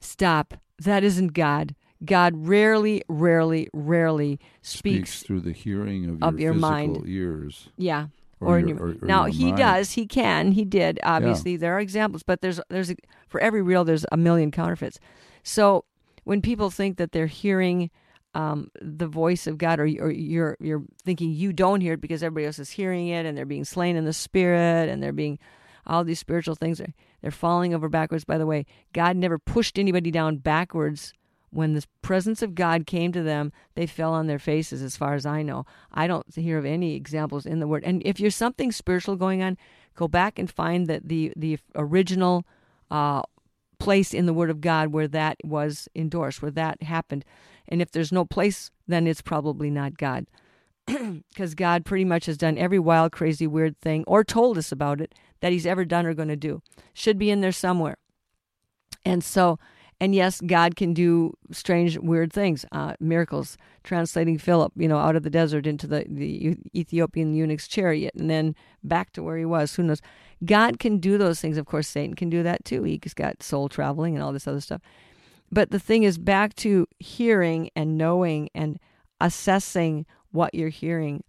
Stop. That isn't God. God rarely, rarely, rarely speaks, speaks through the hearing of your, of your mind. ears. Yeah, or, or, your, or, or now he mind. does he can he did obviously yeah. there are examples but there's there's a, for every real there's a million counterfeits so when people think that they're hearing um, the voice of God, or, or you're you're thinking you don't hear it because everybody else is hearing it, and they're being slain in the spirit, and they're being all these spiritual things. They're falling over backwards. By the way, God never pushed anybody down backwards when the presence of God came to them, they fell on their faces, as far as I know. I don't hear of any examples in the Word. And if there's something spiritual going on, go back and find that the, the original uh, place in the Word of God where that was endorsed, where that happened. And if there's no place, then it's probably not God. Because God pretty much has done every wild, crazy, weird thing or told us about it that He's ever done or going to do. Should be in there somewhere. And so and yes, God can do strange, weird things, uh, miracles, translating Philip, you know, out of the desert into the, the Ethiopian eunuch's chariot and then back to where he was. Who knows? God can do those things. Of course, Satan can do that too. He's got soul traveling and all this other stuff. But the thing is, back to hearing and knowing and assessing what you're hearing.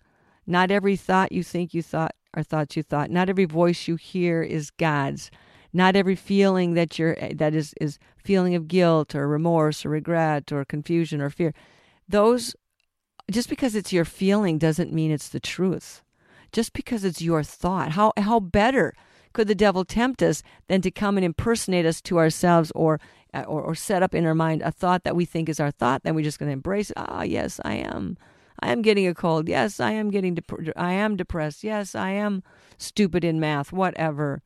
Not every thought you think you thought are thoughts you thought. Not every voice you hear is God's. Not every feeling that you're that is is feeling of guilt or remorse or regret or confusion or fear. Those just because it's your feeling doesn't mean it's the truth. Just because it's your thought. How how better could the devil tempt us than to come and impersonate us to ourselves or or, or set up in our mind a thought that we think is our thought, then we're just going to embrace it. Ah, yes, I am. I am getting a cold. Yes, I am getting dep- I am depressed. Yes, I am stupid in math, whatever.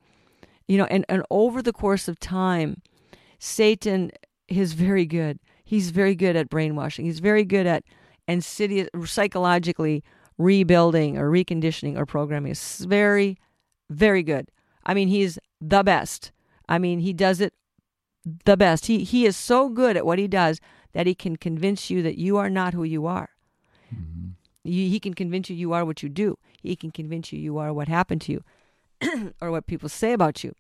You know, and, and over the course of time, Satan is very good. He's very good at brainwashing. He's very good at insidious, psychologically rebuilding or reconditioning or programming. It's very, very good. I mean, he's the best. I mean, he does it the best. He he is so good at what he does that he can convince you that you are not who you are. Mm-hmm. He, he can convince you you are what you do. He can convince you you are what happened to you. or what people say about you.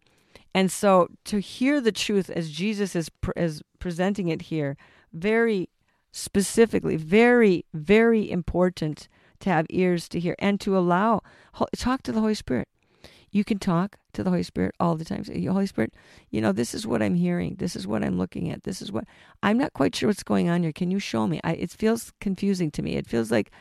And so to hear the truth as Jesus is, is presenting it here, very specifically, very, very important to have ears to hear and to allow, talk to the Holy Spirit. You can talk to the Holy Spirit all the time. Say, Holy Spirit, you know, this is what I'm hearing. This is what I'm looking at. This is what I'm not quite sure what's going on here. Can you show me? I, it feels confusing to me. It feels like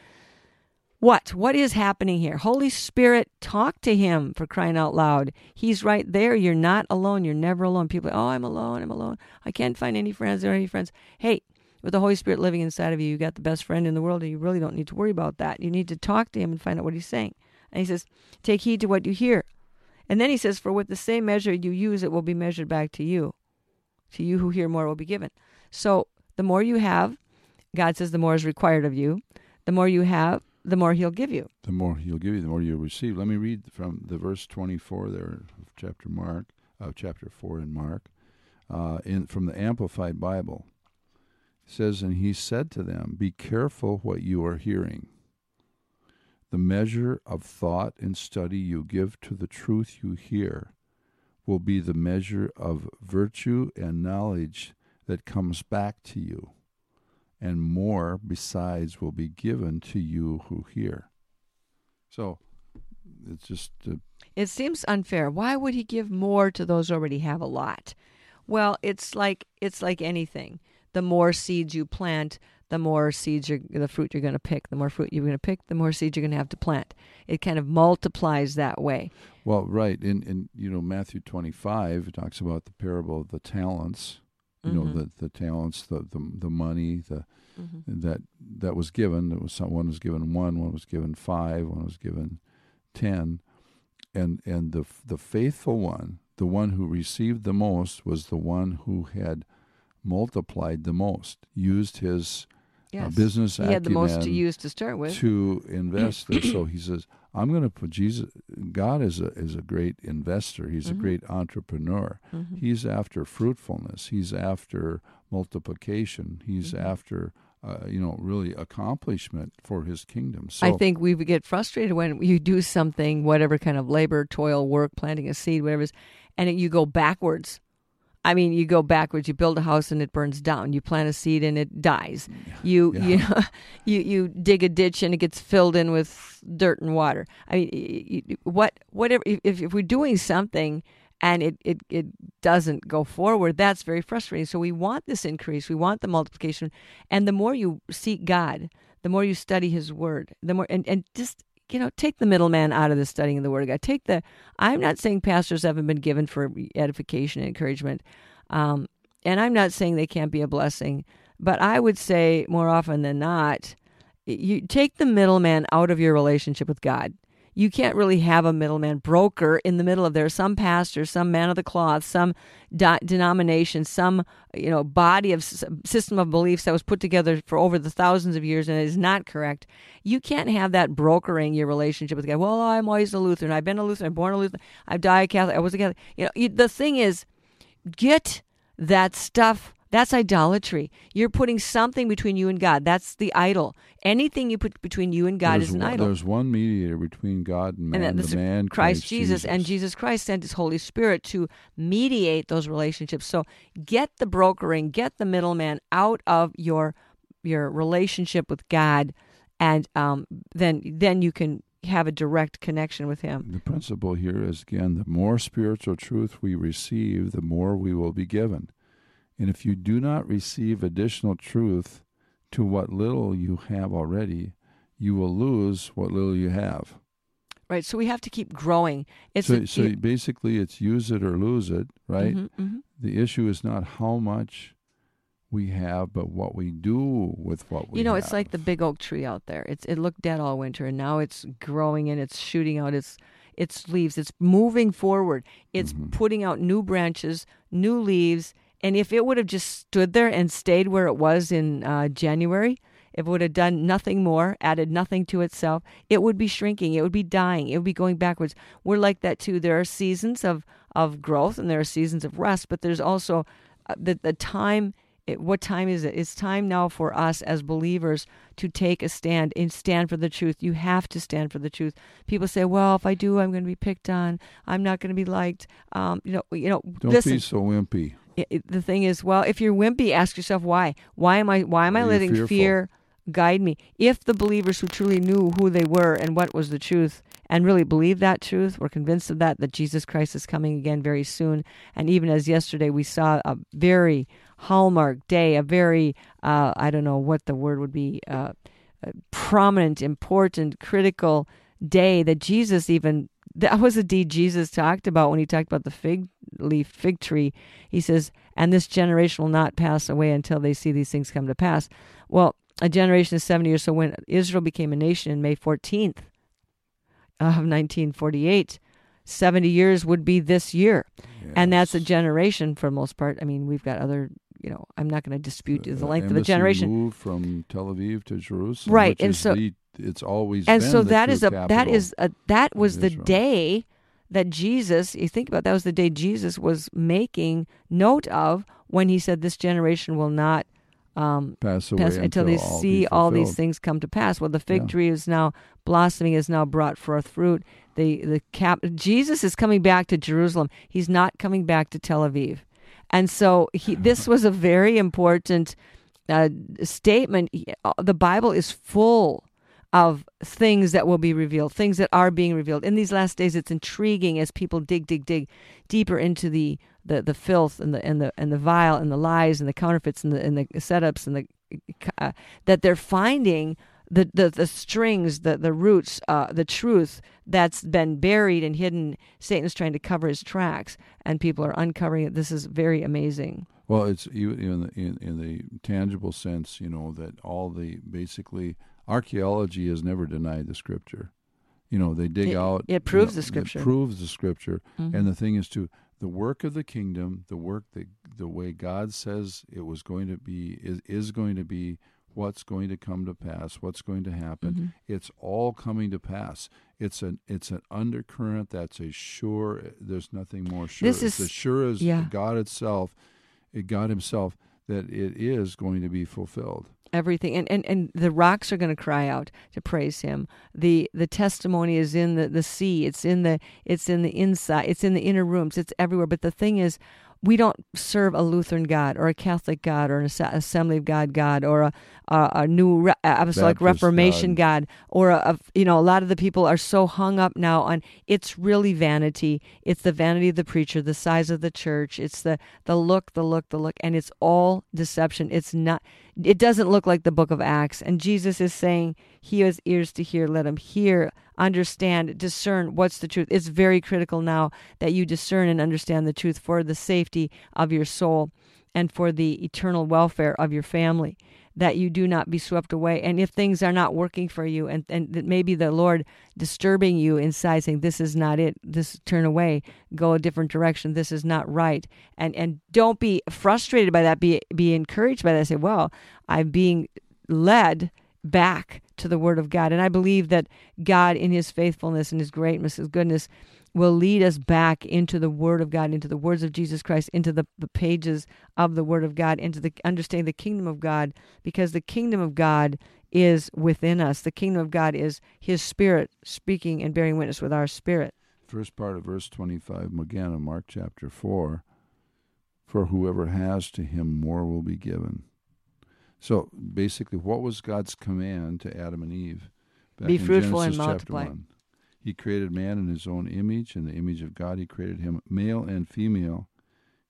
what? What is happening here? Holy Spirit, talk to him for crying out loud. He's right there. You're not alone. You're never alone. People, oh, I'm alone. I'm alone. I can't find any friends. There are any friends. Hey, with the Holy Spirit living inside of you, you got the best friend in the world, and you really don't need to worry about that. You need to talk to him and find out what he's saying. And he says, take heed to what you hear. And then he says, for with the same measure you use, it will be measured back to you. To you who hear more will be given. So the more you have, God says the more is required of you. The more you have, the more he'll give you. The more he'll give you, the more you'll receive. Let me read from the verse 24 there of chapter Mark, of chapter 4 in Mark, uh, in from the Amplified Bible. It says, And he said to them, Be careful what you are hearing. The measure of thought and study you give to the truth you hear will be the measure of virtue and knowledge that comes back to you and more besides will be given to you who hear. So it's just. Uh, it seems unfair. Why would he give more to those who already have a lot? Well, it's like it's like anything. The more seeds you plant, the more seeds you're, the fruit you're going to pick. The more fruit you're going to pick, the more seeds you're going to have to plant. It kind of multiplies that way. Well, right. In in you know Matthew 25 it talks about the parable of the talents You know Mhm. the the talents, the the, the money, the Mhm. that that was given. There was some, one was given one, one was given five, one was given ten, and and the the faithful one, the one who received the most, was the one who had multiplied the most, used his uh, Yes. business he had the most to use to start with. to invest. So he says, "I'm going to put Jesus. God is a is a great investor. He's Mhm. a great entrepreneur. Mhm. He's after fruitfulness. He's after multiplication. He's Mhm. after uh, you know really accomplishment for his kingdom. So I think we get frustrated when you do something, whatever kind of labor, toil, work, planting a seed, whatever it is, and it, you go backwards. I mean, you go backwards. You build a house and it burns down. You plant a seed and it dies. You Yeah. you you you dig a ditch and it gets filled in with dirt and water. I mean, what whatever. If if we're doing something and it, it, it doesn't go forward, that's very frustrating. So we want this increase. We want the multiplication. And the more you seek God, the more you study His Word, the more, and, and just, you know, take the middleman out of the studying of the Word of God. Take the, I'm not saying pastors haven't been given for edification and encouragement. Um, and I'm not saying they can't be a blessing, but I would say more often than not, you take the middleman out of your relationship with God you can't really have a middleman broker in the middle of there. Some pastor some man of the cloth some denomination some you know body of system of beliefs that was put together for over the thousands of years and is not correct. You can't have that brokering your relationship with god. Well i'm always a lutheran. I've been a lutheran. I'm born a lutheran. I've died catholic. I was a catholic. You know you, the thing is get that stuff that's idolatry. You're putting something between you and God. That's the idol. Anything you put between you and God there's is an one, idol. There's one mediator between God and man, and the man Christ Jesus, and Jesus Christ sent His Holy Spirit to mediate those relationships. So get the brokering, get the middleman out of your your relationship with God, and um, then then you can have a direct connection with Him. The principle here is again the more spiritual truth we receive, the more we will be given. And if you do not receive additional truth to what little you have already, you will lose what little you have. Right. So we have to keep growing. It's so, a- so it- basically, it's use it or lose it, right? Mhm, mhm. The issue is not how much we have, but what we do with what we You know, have. it's like the big oak tree out there. It's it looked dead all winter, and now it's growing and it's shooting out its its leaves. It's moving forward. It's Mhm. putting out new branches, new leaves. And if it would have just stood there and stayed where it was in uh, January, if it would have done nothing more, added nothing to itself, it would be shrinking. It would be dying. It would be going backwards. We're like that too. There are seasons of of growth and there are seasons of rest, but there's also uh, the the time it, what time is it? It's time now for us as believers to take a stand and stand for the truth. You have to stand for the truth. People say, "Well, if I do, I'm going to be picked on. I'm not going to be liked." Um, you know, you know. Don't listen, be so wimpy. It- it- the thing is, well, if you're wimpy, ask yourself why. Why am I? Why am I letting fearful? fear guide me? If the believers who truly knew who they were and what was the truth, and really believed that truth, were convinced of that, that Jesus Christ is coming again very soon, and even as yesterday we saw a very hallmark day, a very uh, I don't know what the word would be, uh, uh, prominent, important, critical day that Jesus even that was a deed Jesus talked about when he talked about the fig leaf fig tree. He says, "And this generation will not pass away until they see these things come to pass." Well, a generation is seventy years. So when Israel became a nation in May fourteenth of nineteen forty-eight, seventy years would be this year, and that's a generation for the most part. I mean, we've got other. You know, I'm not going to dispute the Uh, length of a generation. moved from Tel Aviv to Jerusalem, Right, and so- the, it's always and been so that is a that is a that was the Israel. day that Jesus you think about that was the day Jesus was making note of when he said this generation will not um, pass away pass until they all see all these things come to pass. Well, the fig Yeah. tree is now blossoming, is now brought forth fruit. The the cap Jesus is coming back to Jerusalem. He's not coming back to Tel Aviv, and so he, this was a very important uh, statement. Uh, The Bible is full of things that will be revealed, things that are being revealed. In these last days, it's intriguing as people dig, dig, dig deeper into the, the, the filth and the and the and the vile and the lies and the counterfeits and the and the setups and the uh, that they're finding the, the, the strings, the, the roots, uh, the truth that's been buried and hidden. Satan's trying to cover his tracks, and people are uncovering it. This is very amazing. Well, it's in the, in, in the tangible sense, you know, that all the basically archaeology has never denied the scripture. You know, they dig It- out. it proves you know, the scripture. It proves the scripture. Mhm. And the thing is, too, the work of the kingdom, the work that the way God says it was going to be, is, is going to be, what's going to come to pass, what's going to happen. Mm-hmm. It's all coming to pass. It's an it's an undercurrent that's a sure. There's nothing more sure. This it's is- as sure as yeah. God itself, God Himself, that it is going to be fulfilled. Everything and, and and the rocks are going to cry out to praise him. The the testimony is in the the sea. It's in the it's in the inside it's in the inner rooms. It's everywhere. But the thing is we don't serve a Lutheran God or a Catholic God or an Assembly of God God or a, a, a new Re- Apostolic Baptist Reformation God. or a, a- you know a lot of the people are so hung up now on it's really vanity. It's the vanity of the preacher, the size of the church. It's the the look, the look, the look, and it's all deception. It's not. It doesn't look like the Book of Acts. And Jesus is saying, "He has ears to hear, let him hear." Understand, discern what's the truth. It's very critical now that you discern and understand the truth for the safety of your soul and for the eternal welfare of your family. That you do not be swept away. And if things are not working for you, and, and that maybe the Lord disturbing you inside saying, This is not it, this turn away, go a different direction, this is not right. And and don't be frustrated by that, be be encouraged by that. Say, Well, I'm being led back to the Word of God. And I believe that God, in His faithfulness and His greatness, His goodness, will lead us back into the Word of God, into the words of Jesus Christ, into the, the pages of the Word of God, into the understanding the kingdom of God, because the kingdom of God is within us. The kingdom of God is His Spirit speaking and bearing witness with our spirit. First part of verse 25, again in Mark chapter 4 For whoever has to him, more will be given. So basically, what was God's command to Adam and Eve? Be in fruitful and multiply. 1. He created man in his own image, in the image of God, he created him, male and female.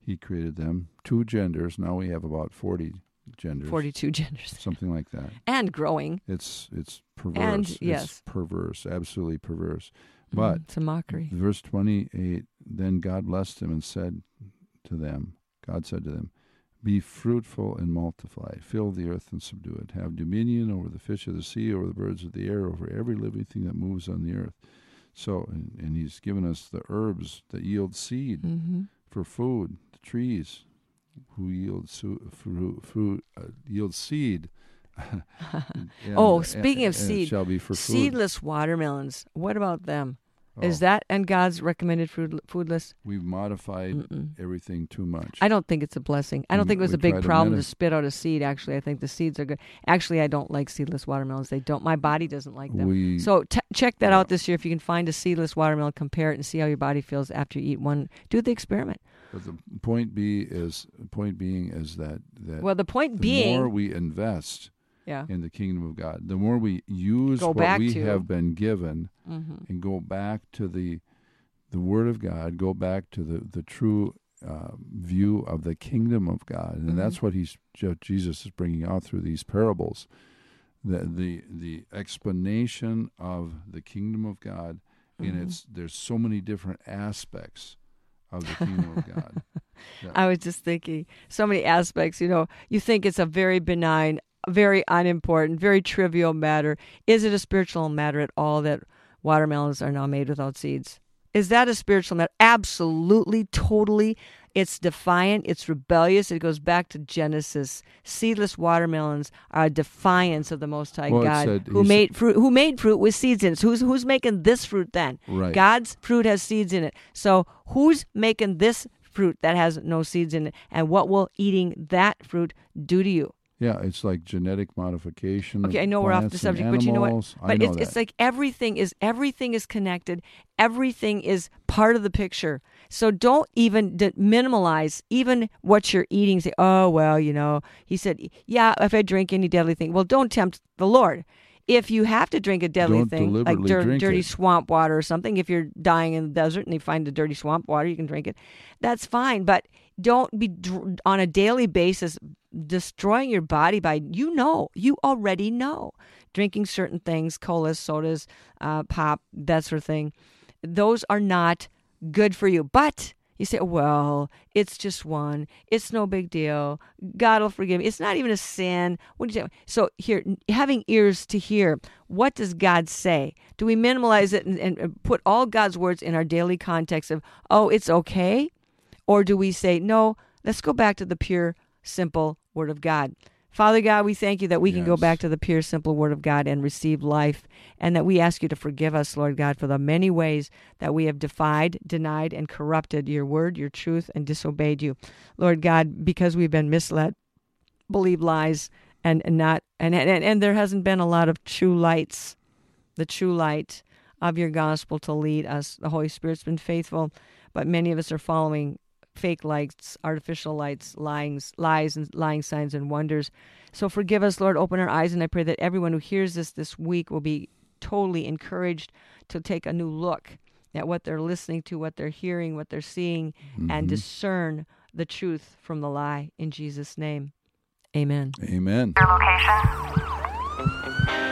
He created them, two genders. Now we have about 40 genders. 42 genders. Something like that. And growing. It's it's perverse. And, It's yes. perverse, absolutely perverse. But Mm, it's a mockery. Verse 28 Then God blessed them and said to them, God said to them, Be fruitful and multiply, fill the earth and subdue it, have dominion over the fish of the sea, over the birds of the air, over every living thing that moves on the earth. So, and, and He's given us the herbs that yield seed hmm for food, the trees who yield su- fruit, fruit uh, yield seed. And- Oh, speaking of and it seed, shall be for food. Seedless watermelons. What about them? Is Oh, that and God's recommended food food list? we've modified Mm-mm. everything too much. I don't think it's a blessing. I don't We- think it was a big tried to problem to spit out a seed. Actually, I think the seeds are good. Actually, I don't like seedless watermelons. They don't. My body doesn't like them. we So t- check that Yeah. out this year. If you can find a seedless watermelon, compare it and see how your body feels after you eat one. Do the experiment. But the point be is point being is that that Well, the point the being, more we invest yeah, in the kingdom of God, the more we use Go what we to- have been given hmm and go back to the the Word of God, go back to the the true uh, view of the kingdom of God, and Mhm. that's what he's Jesus is bringing out through these parables. The the the explanation of the kingdom of God in Mhm. its there's so many different aspects of the kingdom of God. I was just thinking so many aspects. You know, you think it's a very benign, very unimportant, very trivial matter. Is it a spiritual matter at all that watermelons are now made without seeds? Is that a spiritual matter? Absolutely, totally. It's defiant. It's rebellious. It goes back to Genesis. Seedless watermelons are a defiance of the Most High Well, God, said- who made fruit. Who made fruit with seeds in it? So who's who's making this fruit then? Right. God's fruit has seeds in it. So who's making this fruit that has no seeds in it? And what will eating that fruit do to you? Yeah, it's like genetic modification. Okay, I know we're off the subject, but you know what? But know it's that. it's like everything is everything is connected. Everything is part of the picture. So don't even d- minimalize even what you're eating. Say, oh well, you know. He said, yeah, if I drink any deadly thing, well, don't tempt the Lord. If you have to drink a deadly Don't thing, like dir- dirty it. swamp water or something, if you're dying in the desert and you find the dirty swamp water, you can drink it. That's fine, but don't be dr- on a daily basis destroying your body by you know you already know drinking certain things colas sodas uh, pop that sort of thing those are not good for you but You say, well, it's just one. It's no big deal. God will forgive me. It's not even a sin. What do you say? So here, having ears to hear, what does God say? Do we minimalize it and, and put all God's words in our daily context of, oh, it's okay? Or do we say, no, let's go back to the pure, simple word of God? Father God, we thank you that we yes. can go back to the pure, simple Word of God and receive life, and that we ask you to forgive us, Lord God, for the many ways that we have defied, denied, and corrupted your Word, your truth, and disobeyed you. Lord God, because we've been misled, believe lies, and, and not and, and and there hasn't been a lot of true lights, the true light of your gospel to lead us. The Holy Spirit's been faithful, but many of us are following fake lights, artificial lights, lying, lies, and lying signs and wonders. So forgive us, Lord. Open our eyes, and I pray that everyone who hears this this week will be totally encouraged to take a new look at what they're listening to, what they're hearing, what they're seeing, mm-hmm. and discern the truth from the lie. In Jesus' name, Amen. Amen. Your location.